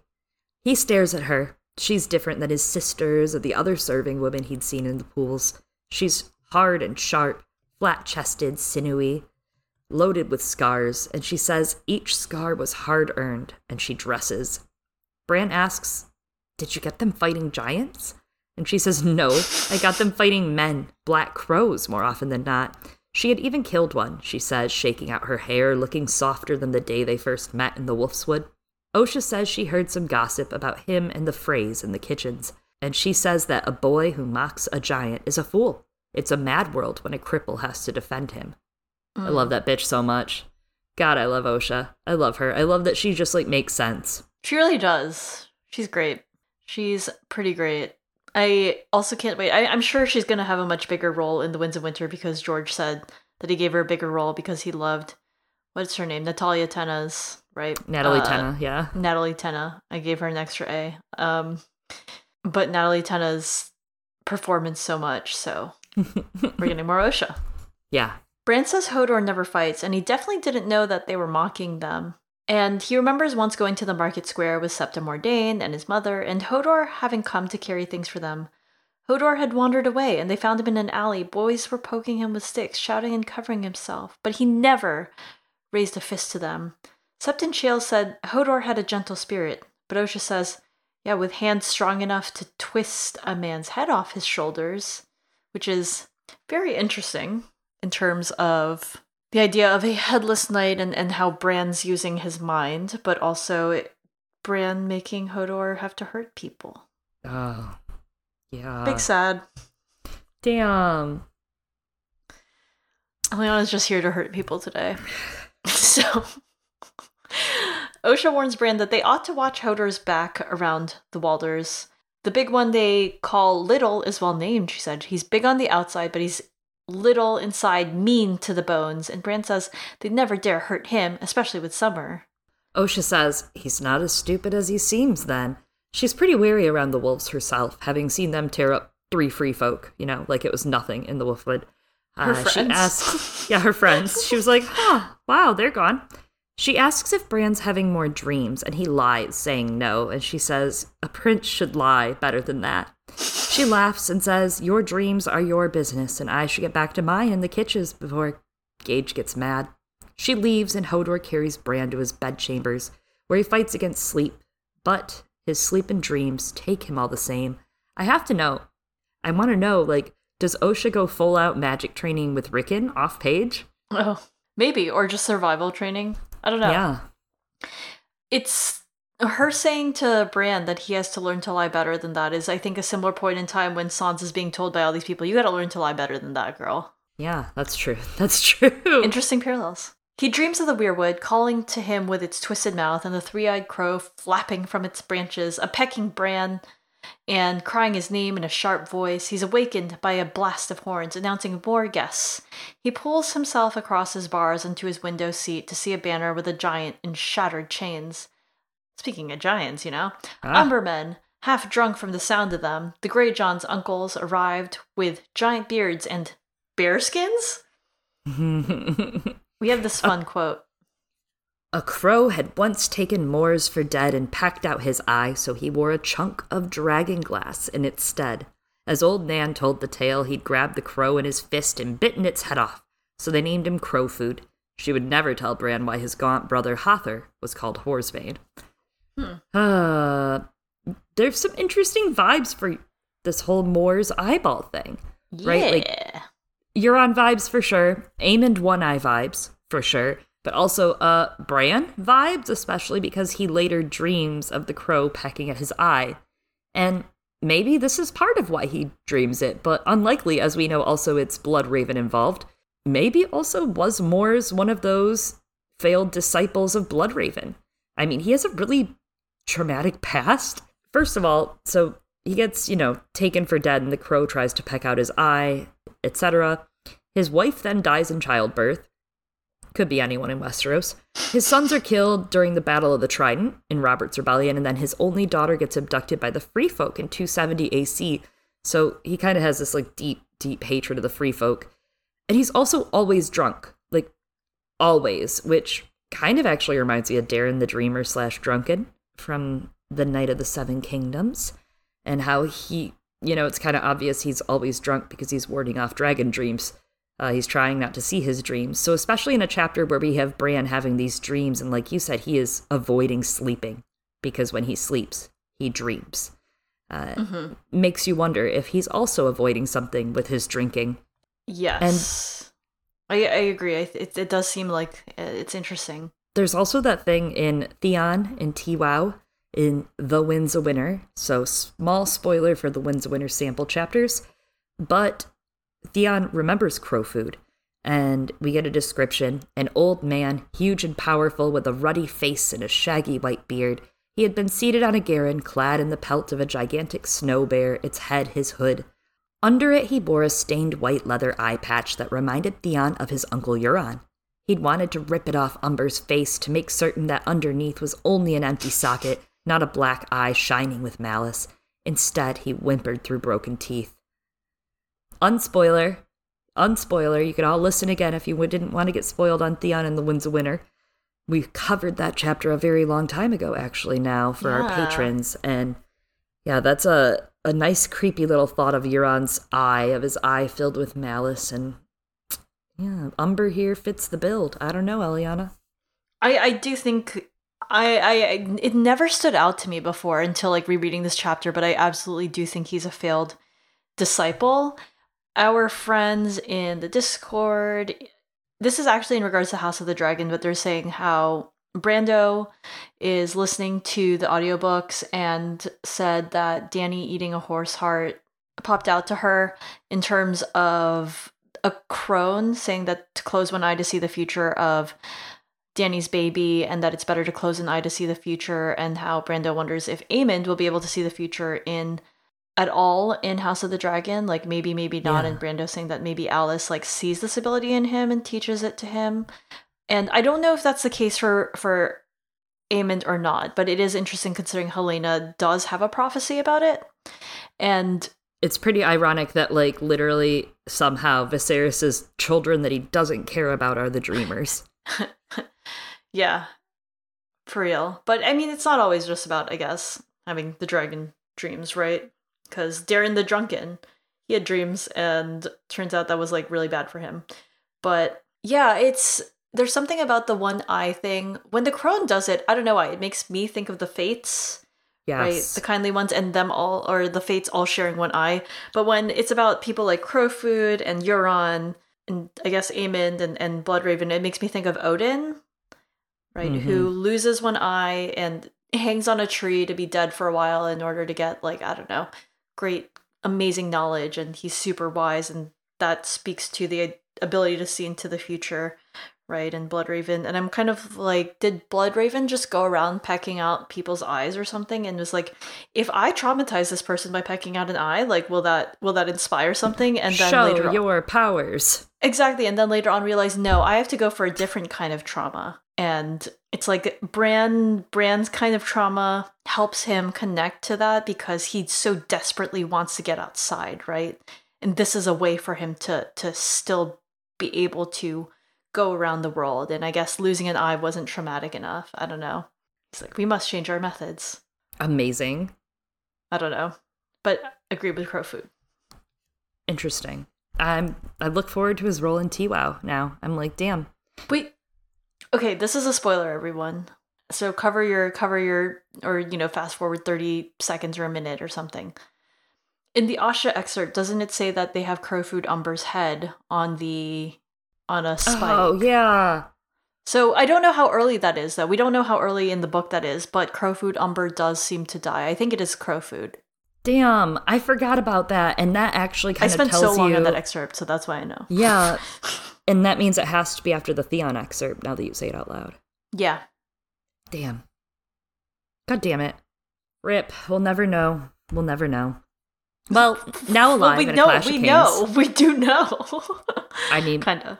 He stares at her. She's different than his sisters or the other serving women he'd seen in the pools. She's hard and sharp, flat chested, sinewy, loaded with scars, and she says each scar was hard earned, and she dresses. Bran asks, Did you get them fighting giants? And she says, No, I got them fighting men, black crows, more often than not. She had even killed one, she says, shaking out her hair, looking softer than the day they first met in the Wolfswood. Osha says she heard some gossip about him and the phrase in the kitchens, and she says that a boy who mocks a giant is a fool. It's a mad world when a cripple has to defend him. I hmm. love that bitch so much. God, I love Osha. I love her. I love that she just like makes sense. She really does. She's great. She's pretty great. I also can't wait. I, I'm sure she's going to have a much bigger role in The Winds of Winter because George said that he gave her a bigger role because he loved, what's her name? Natalia Tena's, right? Natalie Uh, Tenna, yeah. Natalie Tena. I gave her an extra A. Um, but Natalie Tena's performance so much, so we're *laughs* getting more Osha. Yeah. Bran says Hodor never fights, and he definitely didn't know that they were mocking them. And he remembers once going to the market square with Septa Mordane and his mother, and Hodor having come to carry things for them. Hodor had wandered away, and they found him in an alley. Boys were poking him with sticks, shouting and covering himself, but he never raised a fist to them. Septon Chayle said Hodor had a gentle spirit, but Osha says, yeah, with hands strong enough to twist a man's head off his shoulders, which is very interesting in terms of the idea of a headless knight and, and how Bran's using his mind, but also Bran making Hodor have to hurt people. Oh. Yeah. Big sad. Damn. Leona's just here to hurt people today. *laughs* so Osha warns Bran that they ought to watch Hodor's back around the Walders. The big one they call Little is well named, she said. He's big on the outside, but he's little inside, mean to the bones. And Bran says they'd never dare hurt him, especially with Summer. Osha says he's not as stupid as he seems then. She's pretty wary around the wolves herself, having seen them tear up three free folk, you know, like it was nothing in the Wolfwood. Her uh, She friends. asks, *laughs* yeah, her friends. She was like, huh, wow, they're gone. She asks if Bran's having more dreams, and he lies, saying no, and she says, a prince should lie better than that. She laughs and says, Your dreams are your business, and I should get back to mine in the kitchens before Gage gets mad. She leaves, and Hodor carries Bran to his bedchambers, where he fights against sleep. But his sleep and dreams take him all the same. I have to know. I want to know, like, does Osha go full out magic training with Rickon off page? Oh, maybe, or just survival training. I don't know. Yeah. it's her saying to Bran that he has to learn to lie better than that is, I think, a similar point in time when Sansa's being told by all these people, "You got to learn to lie better than that, girl." Yeah, that's true. *laughs* That's true. Interesting parallels. He dreams of the weirwood calling to him with its twisted mouth and the three-eyed crow flapping from its branches, a pecking Bran, and crying his name in a sharp voice. He's awakened by a blast of horns announcing more guests. He pulls himself across his bars into his window seat to see a banner with a giant in shattered chains. Speaking of giants, you know, Ah. Umbermen, half drunk from the sound of them, the Greatjon's uncles arrived with giant beards and bearskins. *laughs* We have this fun quote. A crow had once taken Mors for dead and packed out his eye, so he wore a chunk of dragon glass in its stead. As old Nan told the tale, he'd grabbed the crow in his fist and bitten its head off, so they named him Crow Food. She would never tell Bran why his gaunt brother Hother was called Horsebane. Uh, there's some interesting vibes for this whole Mors' eyeball thing. Right, like- Yeah. Euron vibes for sure. Aemond One Eye vibes for sure. But also uh Bran vibes, especially because he later dreams of the crow pecking at his eye. And maybe this is part of why he dreams it, but unlikely as we know also it's Blood Raven involved. Maybe also was Mors one of those failed disciples of Blood Raven. I mean, he has a really traumatic *laughs* past. First of all, so he gets, you know, taken for dead and the crow tries to peck out his eye, etc. His wife then dies in childbirth. Could be anyone in Westeros. His sons are killed during the Battle of the Trident in Robert's Rebellion, and then his only daughter gets abducted by the Free Folk in 270 AC. So he kind of has this like deep, deep hatred of the Free Folk. And he's also always drunk, like always, which kind of actually reminds me of Daeron the Dreamer slash Drunken from the Knight of the Seven Kingdoms, and how he, you know, it's kind of obvious he's always drunk because he's warding off dragon dreams. Uh, he's trying not to see his dreams. So, especially in a chapter where we have Bran having these dreams, and like you said, he is avoiding sleeping because when he sleeps, he dreams. Uh, mm-hmm. Makes you wonder if he's also avoiding something with his drinking. Yes. And I, I agree. It, it does seem like uh, it's interesting. There's also that thing in Theon and TWOW in The Winds of Winter. So, small spoiler for the Winds of Winter sample chapters. But Theon remembers Crowfood, and we get a description an old man, huge and powerful, with a ruddy face and a shaggy white beard. He had been seated on a garron, clad in the pelt of a gigantic snow bear, its head his hood. Under it, he bore a stained white leather eye patch that reminded Theon of his uncle Euron. He'd wanted to rip it off Umber's face to make certain that underneath was only an empty socket, not a black eye shining with malice. Instead, he whimpered through broken teeth. Unspoiler, unspoiler, you can all listen again if you didn't want to get spoiled on Theon and the Winds of Winter. We covered that chapter a very long time ago, actually, now for yeah. our patrons. And yeah, that's a a nice creepy little thought of Euron's eye, of his eye filled with malice, and yeah, Umber here fits the build. I don't know, Eliana. I I do think I I it never stood out to me before until like rereading this chapter, but I absolutely do think he's a failed disciple. Our friends in the Discord, this is actually in regards to House of the Dragon, but they're saying how Brando is listening to the audiobooks and said that Dany eating a horse heart popped out to her in terms of a crone saying that to close one eye to see the future of Dany's baby and that it's better to close an eye to see the future and how Brando wonders if Aemond will be able to see the future in at all in House of the Dragon like maybe maybe not yeah. and Brando saying that maybe Alys like sees this ability in him and teaches it to him and I don't know if that's the case for for Aemond or not, but it is interesting considering Helaena does have a prophecy about it. And it's pretty ironic that like literally somehow Viserys's children that he doesn't care about are the dreamers. *laughs* yeah. For real. But I mean it's not always just about, I guess, having the dragon dreams, right? Because Daeron the Drunken, he had dreams and turns out that was like really bad for him. But yeah, it's there's something about the one eye thing. When the crone does it, I don't know why, it makes me think of the fates. Yes. Right? The kindly ones and them all or the fates all sharing one eye. But when it's about people like Crowfood and Euron and I guess Aemond and, and Bloodraven, it makes me think of Odin, right? Mm-hmm. Who loses one eye and hangs on a tree to be dead for a while in order to get like, I don't know, great amazing knowledge and he's super wise and that speaks to the ability to see into the future right? And Bloodraven. And I'm kind of like, did Bloodraven just go around pecking out people's eyes or something? And was like, if I traumatize this person by pecking out an eye, like will that will that inspire something? And then Show later your powers. Exactly. And then later on realize, no, I have to go for a different kind of trauma. And it's like Bran Bran's kind of trauma helps him connect to that because he so desperately wants to get outside, right? And this is a way for him to to still be able to go around the world. And I guess losing an eye wasn't traumatic enough. I don't know. He's like, we must change our methods. Amazing. I don't know, but agree with Crowfood. Interesting. I'm. I look forward to his role in TWOW now. I'm like, damn. Wait. Okay, this is a spoiler, everyone. So cover your cover your or you know fast forward thirty seconds or a minute or something. In the Asha excerpt, doesn't it say that they have Crowfood Umber's head on the on a oh, spike. Oh, yeah. So I don't know how early that is, though. We don't know how early in the book that is, but Crowfood Umber does seem to die. I think it is Crowfood. Damn, I forgot about that, and that actually kind of tells you. I spent so long on that excerpt, so that's why I know. Yeah, *laughs* and that means it has to be after the Theon excerpt. Now that you say it out loud. Yeah. Damn. God damn it. Rip. We'll never know. We'll never know. Well, *laughs* now alive well, we know, we know, *laughs* we do know. I mean, kind of.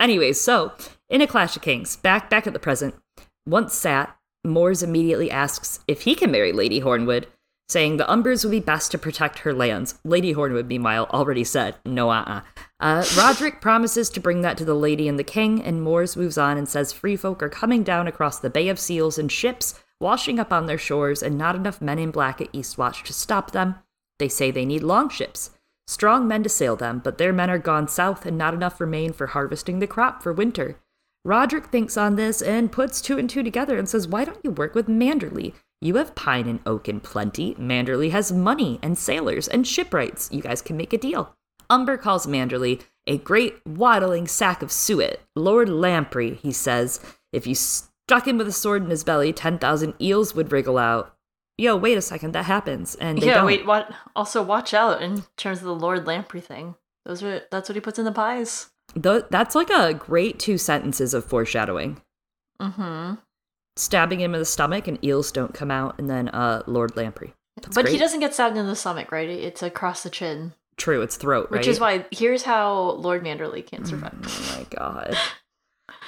Anyways, so in a Clash of Kings, back back at the present, once sat, Mors immediately asks if he can marry Lady Hornwood, saying the Umbers would be best to protect her lands. Lady Hornwood, meanwhile, already said no, uh-uh. Uh, Rodrik promises to bring that to the lady and the king, and Mors moves on and says free folk are coming down across the Bay of Seals in ships, washing up on their shores, and not enough men in black at Eastwatch to stop them. They say they need long ships. Strong men to sail them, but their men are gone south and not enough remain for harvesting the crop for winter. Rodrik thinks on this and puts two and two together and says, Why don't you work with Manderley? You have pine and oak in plenty. Manderley has money and sailors and shipwrights. You guys can make a deal. Umber calls Manderley a great waddling sack of suet. Lord Lamprey, he says, if you struck him with a sword in his belly, 10,000 eels would wriggle out. Yo, wait a second, that happens. And they yeah, don't. wait. What? Also, watch out in terms of the Lord Lamprey thing. Those are that's what he puts in the pies. Tho- that's like a great two sentences of foreshadowing. Mm-hmm. Stabbing him in the stomach and eels don't come out, and then uh, Lord Lamprey. That's But he doesn't get stabbed in the stomach, right? It's across the chin, True, it's throat, right? which is why here's how Lord Manderley can survive. Oh my god.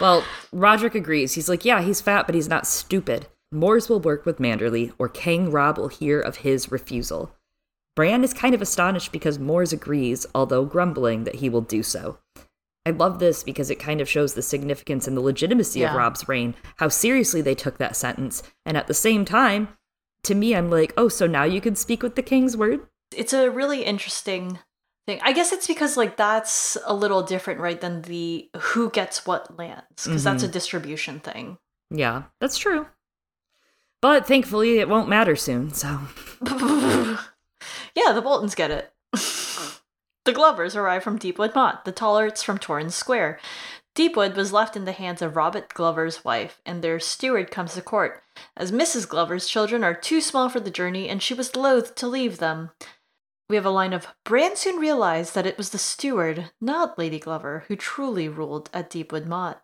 Well, Rodrik agrees. He's like, yeah, he's fat, but he's not stupid. Mors will work with Manderley, or King Robb will hear of his refusal. Bran is kind of astonished because Mors agrees, although grumbling that he will do so. I love this because it kind of shows the significance and the legitimacy of Robb's reign, how seriously they took that sentence. And at the same time, to me, I'm like, oh, so now you can speak with the king's word? It's a really interesting thing. I guess it's because like that's a little different, right, than the who gets what lands, because that's Mm-hmm. a distribution thing. Yeah, that's true. But thankfully, it won't matter soon, so. *laughs* yeah, the Boltons get it. *laughs* the Glovers arrive from Deepwood Motte, the Tallharts from Torrhen's Square. Deepwood was left in the hands of Robert Glover's wife, and their steward comes to court, as Mrs. Glover's children are too small for the journey and she was loath to leave them. We have a line of Bran soon realized that it was the steward, not Lady Glover, who truly ruled at Deepwood Motte.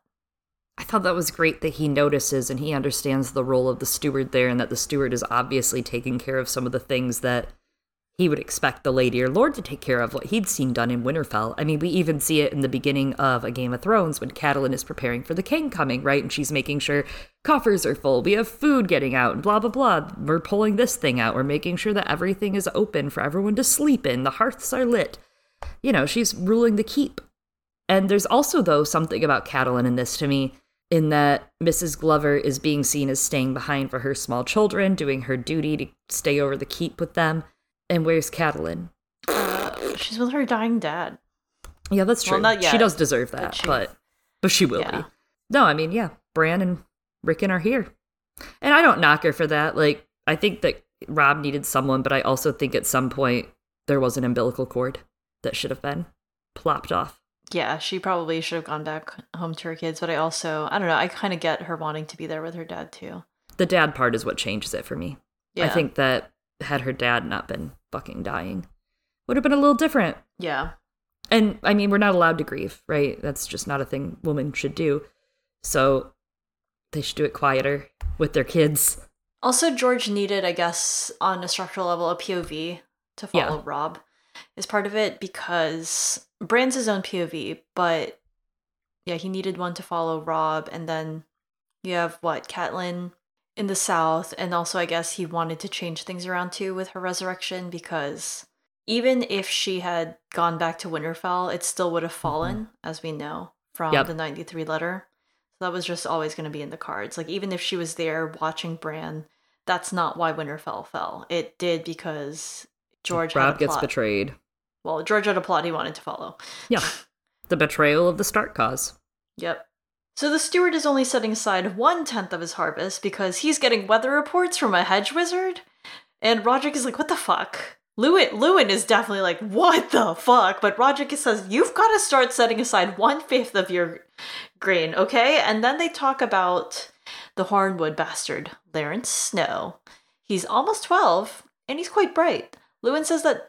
I thought that was great that he notices and he understands the role of the steward there, and that the steward is obviously taking care of some of the things that he would expect the lady or lord to take care of, what he'd seen done in Winterfell. I mean, we even see it in the beginning of A Game of Thrones when Catelyn is preparing for the king coming, right? And she's making sure coffers are full, we have food getting out, and blah, blah, blah. We're pulling this thing out, we're making sure that everything is open for everyone to sleep in, the hearths are lit. You know, she's ruling the keep. And there's also, though, something about Catelyn in this to me, in that Mrs. Glover is being seen as staying behind for her small children, doing her duty to stay over the keep with them. And where's Catelyn? She's with her dying dad. Yeah, that's Well, true. not She does deserve but that, she- but but she will Yeah. be. No, I mean, yeah, Bran and Rickon are here, and I don't knock her for that. Like, I think that Robb needed someone, but I also think at some point there was an umbilical cord that should have been plopped off. Yeah, she probably should have gone back home to her kids, but I also, I don't know, I kind of get her wanting to be there with her dad too. The dad part is what changes it for me. Yeah. I think that had her dad not been fucking dying, would have been a little different. Yeah. And I mean, we're not allowed to grieve, right? That's just not a thing women should do. So they should do it quieter with their kids. Also, George needed, I guess, on a structural level, a POV to Yeah. follow Robb is part of it because Bran's his own POV, but yeah, he needed one to follow Robb. And then you have what, Catelyn in the South. And also, I guess he wanted to change things around too with her resurrection because even if she had gone back to Winterfell, it still would have mm-hmm. fallen, as we know from Yep. the 93 letter. So that was just always going to be in the cards. Like, even if she was there watching Bran, that's not why Winterfell fell. It did because George had Robb a gets plot. betrayed. Well, George had a plot he wanted to follow. Yeah. The betrayal of the Stark cause. Yep. So the steward is only setting aside one tenth of his harvest because he's getting weather reports from a hedge wizard. And Rodrik is like, what the fuck? Luwin, Luwin is definitely like, what the fuck? But Rodrik says, you've got to start setting aside one fifth of your grain, okay? And then they talk about the Hornwood bastard, Larence Snow. He's almost 12, and he's quite bright. Luwin says that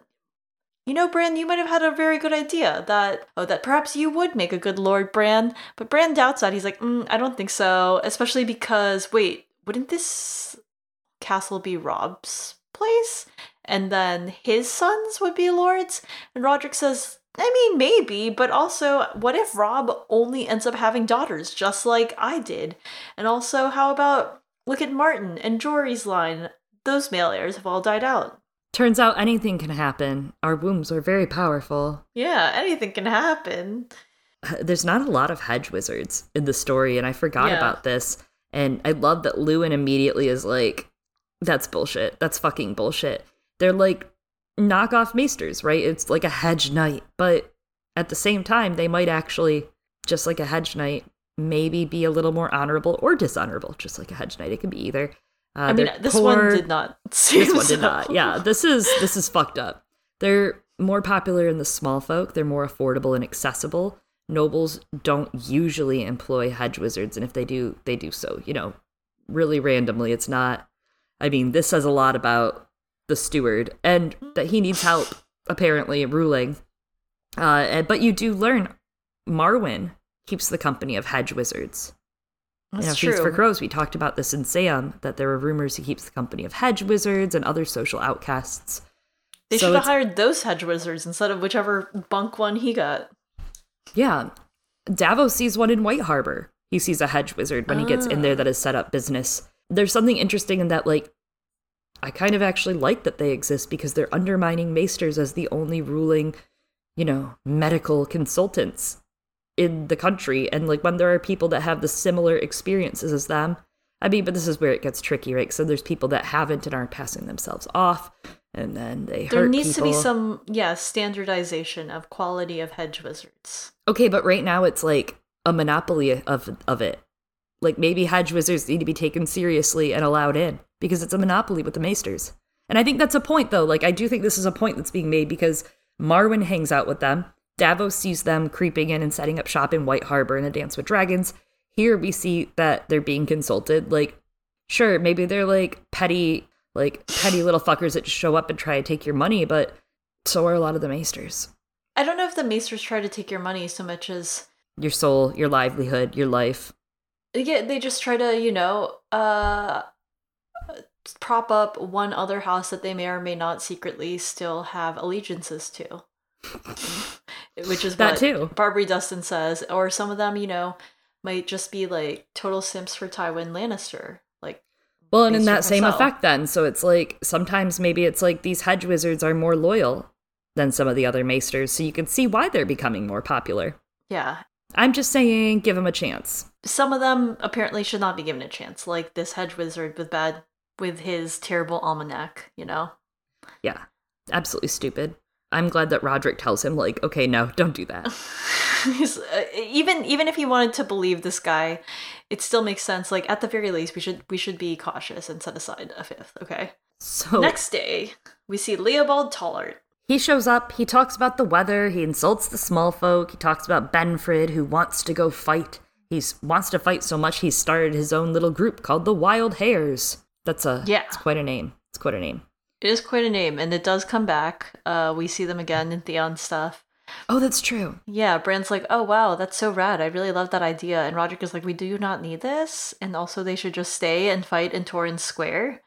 you know, Bran, you might have had a very good idea that oh, that perhaps you would make a good Lord Bran. But Bran doubts that. He's like, mm, I don't think so. Especially because, wait, wouldn't this castle be Robb's place? and then his sons would be lords. And Rodrik says, I mean, maybe, but also, what if Robb only ends up having daughters, just like I did? And also, how about look at Martyn and Jory's line? Those male heirs have all died out. Turns out anything can happen. Our wombs are very powerful. Yeah, anything can happen. *sighs* There's not a lot of hedge wizards in the story, and I forgot Yeah. about this. And I love that Luwin immediately is like, that's bullshit. That's fucking bullshit. They're like knockoff maesters, right? It's like a hedge knight, but at the same time, they might actually, just like a hedge knight, maybe be a little more honorable or dishonorable, just like a hedge knight. It can be either. Uh, I mean, this poor- one did not. *laughs* This one did so. not. Yeah, *laughs* this is this is fucked up. They're more popular in the small folk. They're more affordable and accessible. Nobles don't usually employ hedge wizards, and if they do, they do so, you know, really randomly. It's not. I mean, this says a lot about the steward and that he needs help apparently ruling. Uh, but you do learn Marwyn keeps the company of hedge wizards. That's you know. Feast for Crows, we talked about this in Sam, that there were rumors he keeps the company of hedge wizards and other social outcasts. They So should have hired those hedge wizards instead of whichever bunk one he got. Yeah. Davos sees one in White Harbor. He sees a hedge wizard when he gets in Ah. there that has set up business. There's something interesting in that, like, I kind of actually like that they exist because they're undermining maesters as the only ruling, you know, medical consultants in the country. And, like, when there are people that have the similar experiences as them, I mean, but this is where it gets tricky, right? So there's people that haven't and aren't passing themselves off, and then they There needs to be some, yeah, standardization of quality of hedge wizards. Okay, but right now it's like a monopoly of of it. Like maybe hedge wizards need to be taken seriously and allowed in because it's a monopoly with the maesters. And I think that's a point though. Like I do think this is a point that's being made because Marwyn hangs out with them. Davos sees them creeping in and setting up shop in White Harbor in a Dance with Dragons. Here we see that they're being consulted. Like, sure, maybe they're like petty, like petty little fuckers that just show up and try to take your money, but so are a lot of the maesters. I don't know if the maesters try to take your money so much as Your soul, your livelihood, your life. yeah, they just try to, you know, uh prop up one other house that they may or may not secretly still have allegiances to. *laughs* Which is That too. Barbrey Dustin says, or some of them, you know, might just be like total simps for Tywin Lannister. Like Well, and in that same effect, then, so it's like sometimes maybe it's like these hedge wizards are more loyal than some of the other maesters, so you can see why they're becoming more popular. yeah. I'm just saying, give them a chance. Some of them apparently should not be given a chance, like this hedge wizard with bad with his terrible almanac, you know? Yeah, absolutely stupid. I'm glad that Rodrik tells him, like, okay, no, don't do that. Uh, even even if he wanted to believe this guy, it still makes sense. Like at the very least, we should we should be cautious and set aside a fifth. Okay. So Next day, we see Leobald Tallhart. he shows up, he talks about the weather, he insults the small folk, he talks about Benfred, who wants to go fight. He wants to fight so much he started his own little group called the Wild Hares. That's a Yeah. it's quite a name. It's quite a name. It is quite a name, and it does come back. Uh, we see them again in Theon stuff. Oh, that's true. Yeah, Bran's like, oh wow, that's so rad. I really love that idea. And Rodrik is like, we do not need this. And also, they should just stay and fight in Torrhen's Square.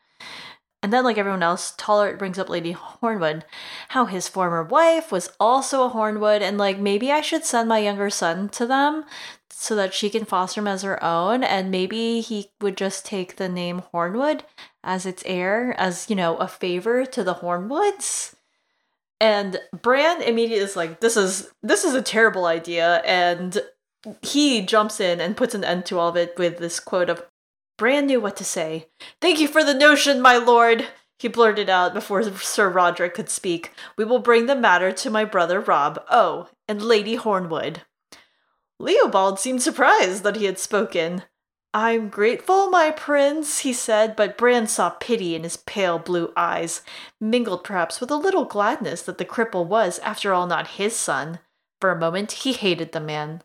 And then, like everyone else, Tallhart brings up Lady Hornwood, how his former wife was also a Hornwood, and like maybe I should send my younger son to them so that she can foster him as her own, and maybe he would just take the name Hornwood as its heir, as you know, a favor to the Hornwoods. And Bran immediately is like, "This is this is a terrible idea," and he jumps in and puts an end to all of it with this quote of, "Bran knew what to say. Thank you for the notion, my lord." He blurted out before Sir Rodrik could speak. We will bring the matter to my brother Robb. Oh, and Lady Hornwood. Leobald seemed surprised that he had spoken. I'm grateful, my prince, he said, but Bran saw pity in his pale blue eyes, mingled perhaps with a little gladness that the cripple was, after all, not his son. For a moment, he hated the man.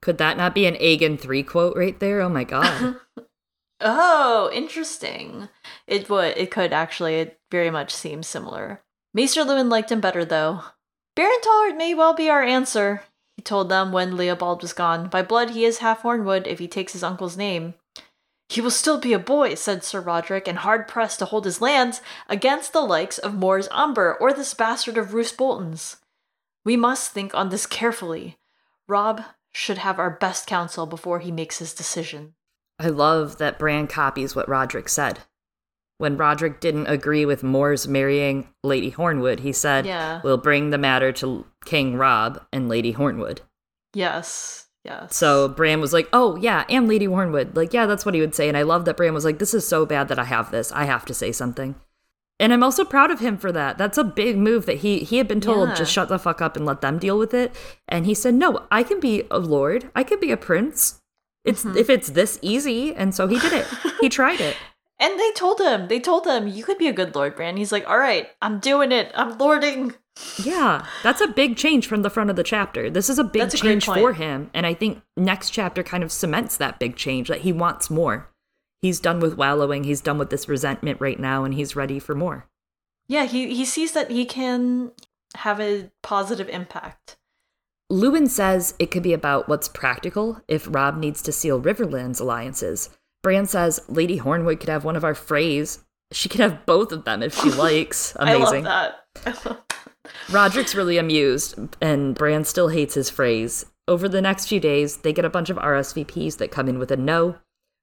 Could that not be an Aegon 3 quote right there? Oh my god. *laughs* Oh, interesting. It would. It could actually. It very much seems similar. Maester Luwin liked him better, though. Beren Tallhart may well be our answer, told them when Leobald was gone. By blood, he is half Hornwood if he takes his uncle's name. He will still be a boy, said Sir Rodrik, and hard pressed to hold his lands against the likes of Mors Umber or this bastard of Roose Bolton's. We must think on this carefully. Robb should have our best counsel before he makes his decision. I love that Bran copies what Rodrik said. When Rodrik didn't agree with Mors' marrying Lady Hornwood, he said, Yeah. We'll bring the matter to King Robb and Lady Hornwood. Yes, yes. So Bran was like, Oh, yeah, and Lady Hornwood. Like, yeah, that's what he would say. And I love that Bran was like, This is so bad that I have this. I have to say something. And I'm also proud of him for that. That's a big move that he he had been told Yeah. just shut the fuck up and let them deal with it. And he said, "No, I can be a lord. I can be a prince. It's Mm-hmm. if it's this easy." And so he did it. he tried it. *laughs* And they told him, they told him, you could be a good Lord, Bran. He's like, all right, I'm doing it. I'm lording. Yeah, that's a big change from the front of the chapter. This is a big a change for him, and I think next chapter kind of cements that big change that he wants more. He's done with wallowing. He's done with this resentment right now, and he's ready for more. Yeah, he, he sees that he can have a positive impact. Luwin says it could be about what's practical if Robb needs to seal Riverlands alliances. Bran says Lady Hornwood could have one of our Freys. She could have both of them if she *laughs* likes. Amazing. *laughs* I love that. Rodrik's really amused, and Bran still hates his phrase. Over the next few days, they get a bunch of RSVPs that come in with a no.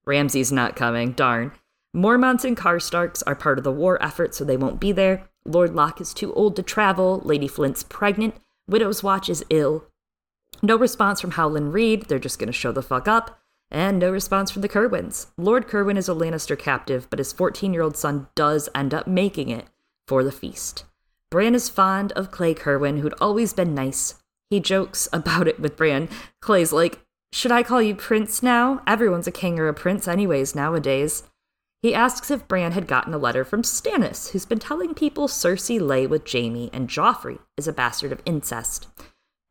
Ramsay's not coming, darn. Mormonts and Karstarks are part of the war effort, so they won't be there. Lord Locke is too old to travel. Lady Flint's pregnant. Widow's Watch is ill. No response from Howland Reed. They're just gonna show the fuck up. And no response from the Cerwyns. Lord Cerwyn is a Lannister captive, but his 14 year old son does end up making it for the feast. Bran is fond of Cley Cerwyn, who'd always been nice. He jokes *laughs* about it with Bran. Cley's like, Should I call you Prince now? Everyone's a king or a prince, anyways, nowadays. He asks if Bran had gotten a letter from Stannis, who's been telling people Cersei lay with Jaime and Joffrey is a bastard of incest.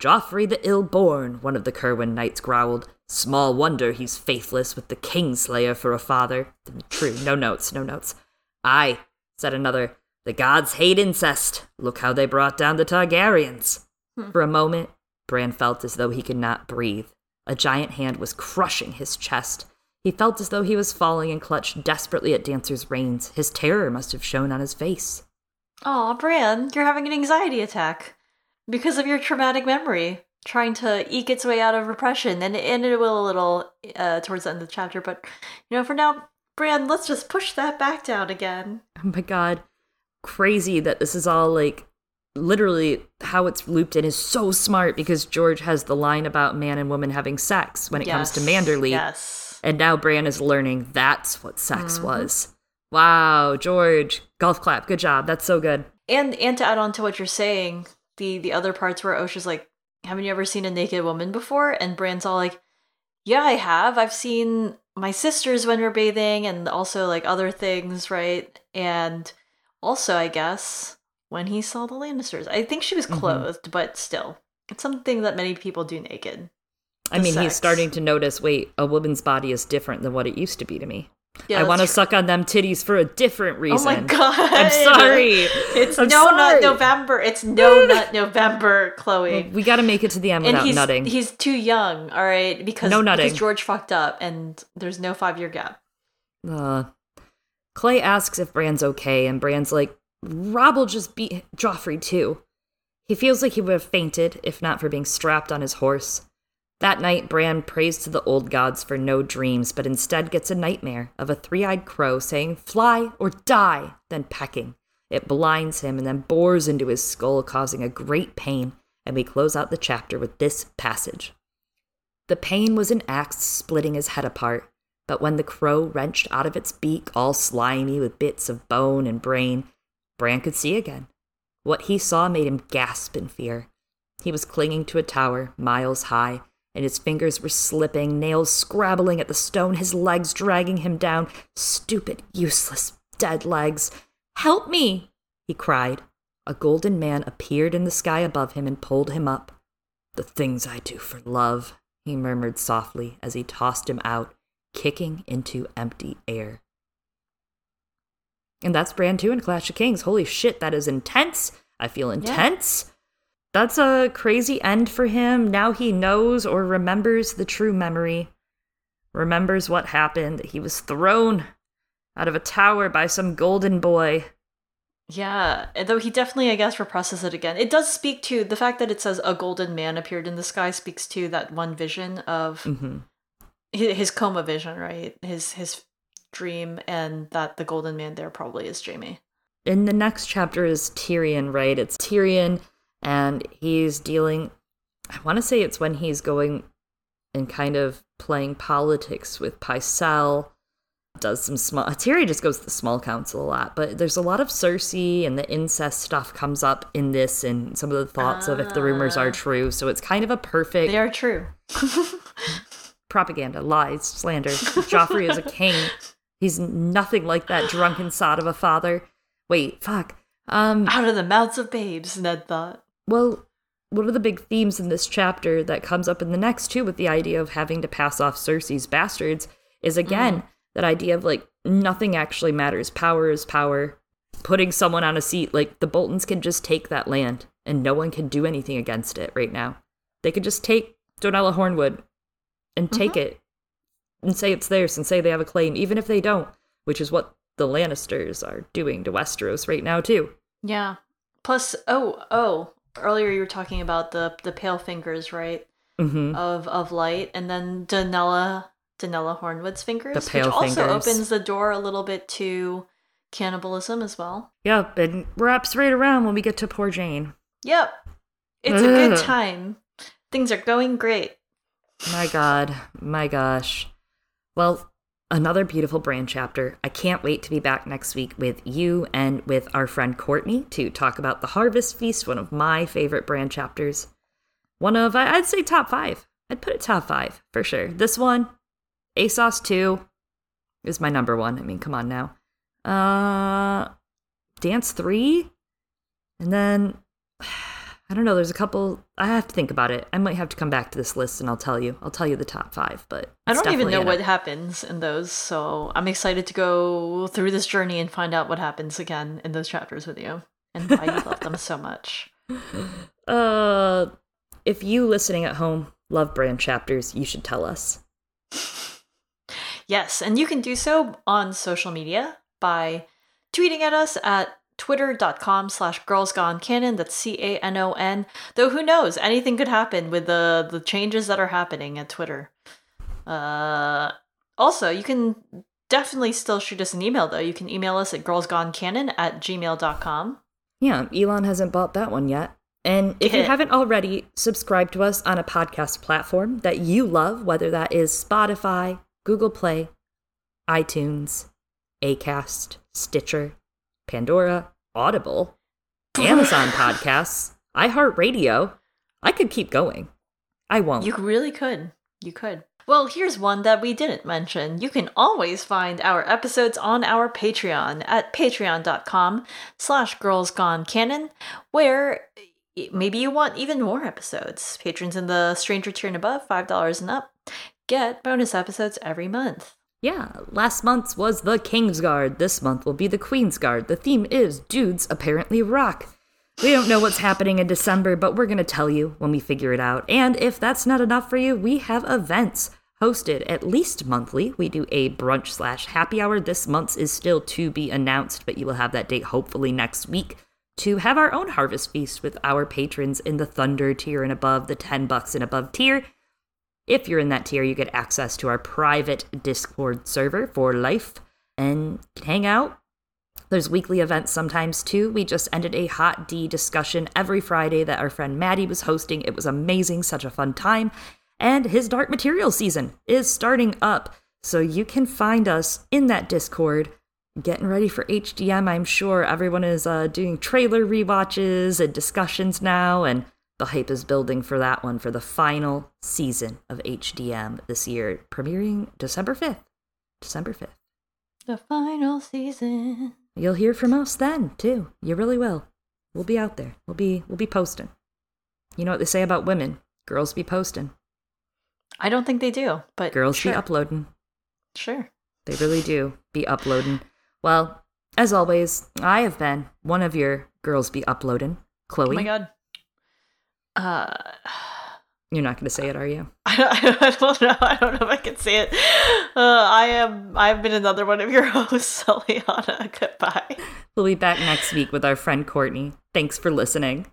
Joffrey the ill-born, one of the Cerwyn knights growled. Small wonder he's faithless with the Kingslayer for a father. True, no notes, no notes. Aye, said another. The gods hate incest. Look how they brought down the Targaryens. Hmm. For a moment, Bran felt as though he could not breathe. A giant hand was crushing his chest. He felt as though he was falling and clutched desperately at Dancer's reins. His terror must have shown on his face. Aw, Bran, you're having an anxiety attack because of your traumatic memory, trying to eke its way out of repression, and, and it will a little uh, towards the end of the chapter. But you know, for now, Bran, let's just push that back down again. Oh my god. Crazy that this is all like literally how it's looped in is so smart because George has the line about man and woman having sex when it comes to Yes, Manderley. Yes. And now Bran is learning that's what sex Mm-hmm. was. Wow, George. Golf clap. Good job. That's so good. And and to add on to what you're saying, the the other parts where Osha's like, "Haven't you ever seen a naked woman before?" And Bran's all like, "Yeah, I have. I've seen my sisters when we're bathing, and also like other things, right? And also, I guess when he saw the Lannisters, I think she was Mhm. clothed, but still, it's something that many people do naked. I mean, he's starting to notice wait, a woman's body is different than what it used to be to me. Yeah, I want to suck on them titties for a different reason. Oh my god! I'm sorry. It's I'm no sorry. nut November. It's no *laughs* nut November, Chloe. We got to make it to the end and without he's nutting. he's too young, all right, because No nutting. because George fucked up, and there's no five year gap. Uh, Cley asks if Bran's okay, and Bran's like, Robb will just beat Joffrey too. He feels like he would have fainted if not for being strapped on his horse. That night, Bran prays to the old gods for no dreams, but instead gets a nightmare of a three eyed crow saying, Fly or die, then pecking. It blinds him and then bores into his skull, causing a great pain, and we close out the chapter with this passage. The pain was an axe splitting his head apart, but when the crow wrenched out of its beak, all slimy with bits of bone and brain, Bran could see again. What he saw made him gasp in fear. He was clinging to a tower, miles high, and his fingers were slipping, nails scrabbling at the stone, his legs dragging him down. Stupid, useless, dead legs. Help me! he cried. A golden man appeared in the sky above him and pulled him up. The things I do for love, he murmured softly as he tossed him out, kicking into empty air. And that's Bran 2 in Clash of Kings. Holy shit, that is intense. I feel intense. That's a crazy end for him. Now he knows or remembers the true memory. remembers what happened. He was thrown out of a tower by some golden boy. Yeah, though he definitely, I guess, represses it again. It does speak to the fact that it says a golden man appeared in the sky speaks to that one vision of mm-hmm. his, coma vision, right? His his dream, and that the golden man there probably is Jaime. In the next chapter is Tyrion, right? It's Tyrion, and he's dealing. I want to say it's when he's going and kind of playing politics with Pycelle. Does some small. Tyrion just goes to the small council a lot, but there's a lot of Cersei and the incest stuff comes up in this, and some of the thoughts of if the rumors are Ah. true. So it's kind of a perfect They are true. *laughs* *laughs* propaganda, lies, slander. Joffrey is a king. He's nothing like that drunken sod of a father. Wait, fuck. Um, Out of the mouths of babes, Ned thought. Well, one of the big themes in this chapter that comes up in the next too, with the idea of having to pass off Cersei's bastards, is mm-hmm. again that idea of like nothing actually matters. Power is power. Putting someone on a seat, like the Boltons can just take that land, and no one can do anything against it right now. They could just take Donella Hornwood and mm-hmm. take it and say it's theirs and say they have a claim, even if they don't, which is what the Lannisters are doing to Westeros right now too. Yeah. Plus, oh, oh, earlier you were talking about the the pale fingers, right? hmm Of of light, and then Donella Donella Hornwood's fingers, The pale which also fingers. opens the door a little bit to cannibalism as well. Yep, and wraps right around when we get to poor Jeyne. Yep, it's a good time. Things are going great. My God, my gosh. Well, another beautiful Bran chapter. I can't wait to be back next week with you and with our friend Courtney to talk about the Harvest Feast, one of my favorite Bran chapters. One of, I'd say top five. I'd put it top five for sure. This one, ASOS 2 is my number one. I mean, come on now. Uh, Dance 3? And then *sighs* I don't know. There's a couple. I have to think about it. I might have to come back to this list and I'll tell you. I'll tell you the top five. But I don't even know what it. happens in those, so I'm excited to go through this journey and find out what happens again in those chapters with you and why you love them so much. *laughs* Uh, if you listening at home love Bran chapters, you should tell us. *laughs* Yes, and you can do so on social media by tweeting at us at twitter.com slash girlsgonecanon. That's C-A-N-O-N. Though who knows? Anything could happen with the, the changes that are happening at Twitter. Uh, also, you can definitely still shoot us an email, though. You can email us at girlsgonecanon at gmail.com. Yeah, Elon hasn't bought that one yet. And if you haven't already, subscribe to us on a podcast platform that you love, whether that is Spotify, Google Play, iTunes, Acast, Stitcher, Pandora, Audible, Amazon *laughs* Podcasts, iHeartRadio. I could keep going. I won't. You really could. You could. Well, here's one that we didn't mention. You can always find our episodes on our Patreon at patreon.com slash girlsgonecanon, where maybe you want even more episodes. Patrons in the stranger tier and above, $5 and up, get bonus episodes every month. Yeah, last month's was the King's Guard. This month will be the Queen's Guard. The theme is Dudes Apparently Rock. We don't know what's happening in December, but we're going to tell you when we figure it out. And if that's not enough for you, we have events hosted at least monthly. We do a brunch slash happy hour. This month's is still to be announced, but you will have that date hopefully next week to have our own harvest feast with our patrons in the Thunder tier and above, the 10 bucks and above tier. If you're in that tier, you get access to our private Discord server for life and hang out. There's weekly events sometimes too. We just ended a Hot D discussion every Friday that our friend Maddie was hosting. It was amazing, such a fun time. And his Dark Material season is starting up. So you can find us in that Discord getting ready for HDM. I'm sure everyone is uh, doing trailer rewatches and discussions now, and the hype is building for that one for the final season of HDM this year, premiering December 5th. December 5th. The final season. You'll hear from us then, too. You really will. We'll be out there. We'll be we'll be posting. You know what they say about women? Girls be posting. I don't think they do, but Girls sure. be uploading. Sure. They really do be uploading. Well, as always, I have been one of your girls be uploading. Chloe. Oh my god. Uh *sighs* You're not going to say it, are you? I, *laughs* I, don't know. I don't know if I can say it. Uh, I am. I've been another one of your *laughs* hosts, Eliana. Goodbye. We'll be back next week with our friend Courtney. Thanks for listening.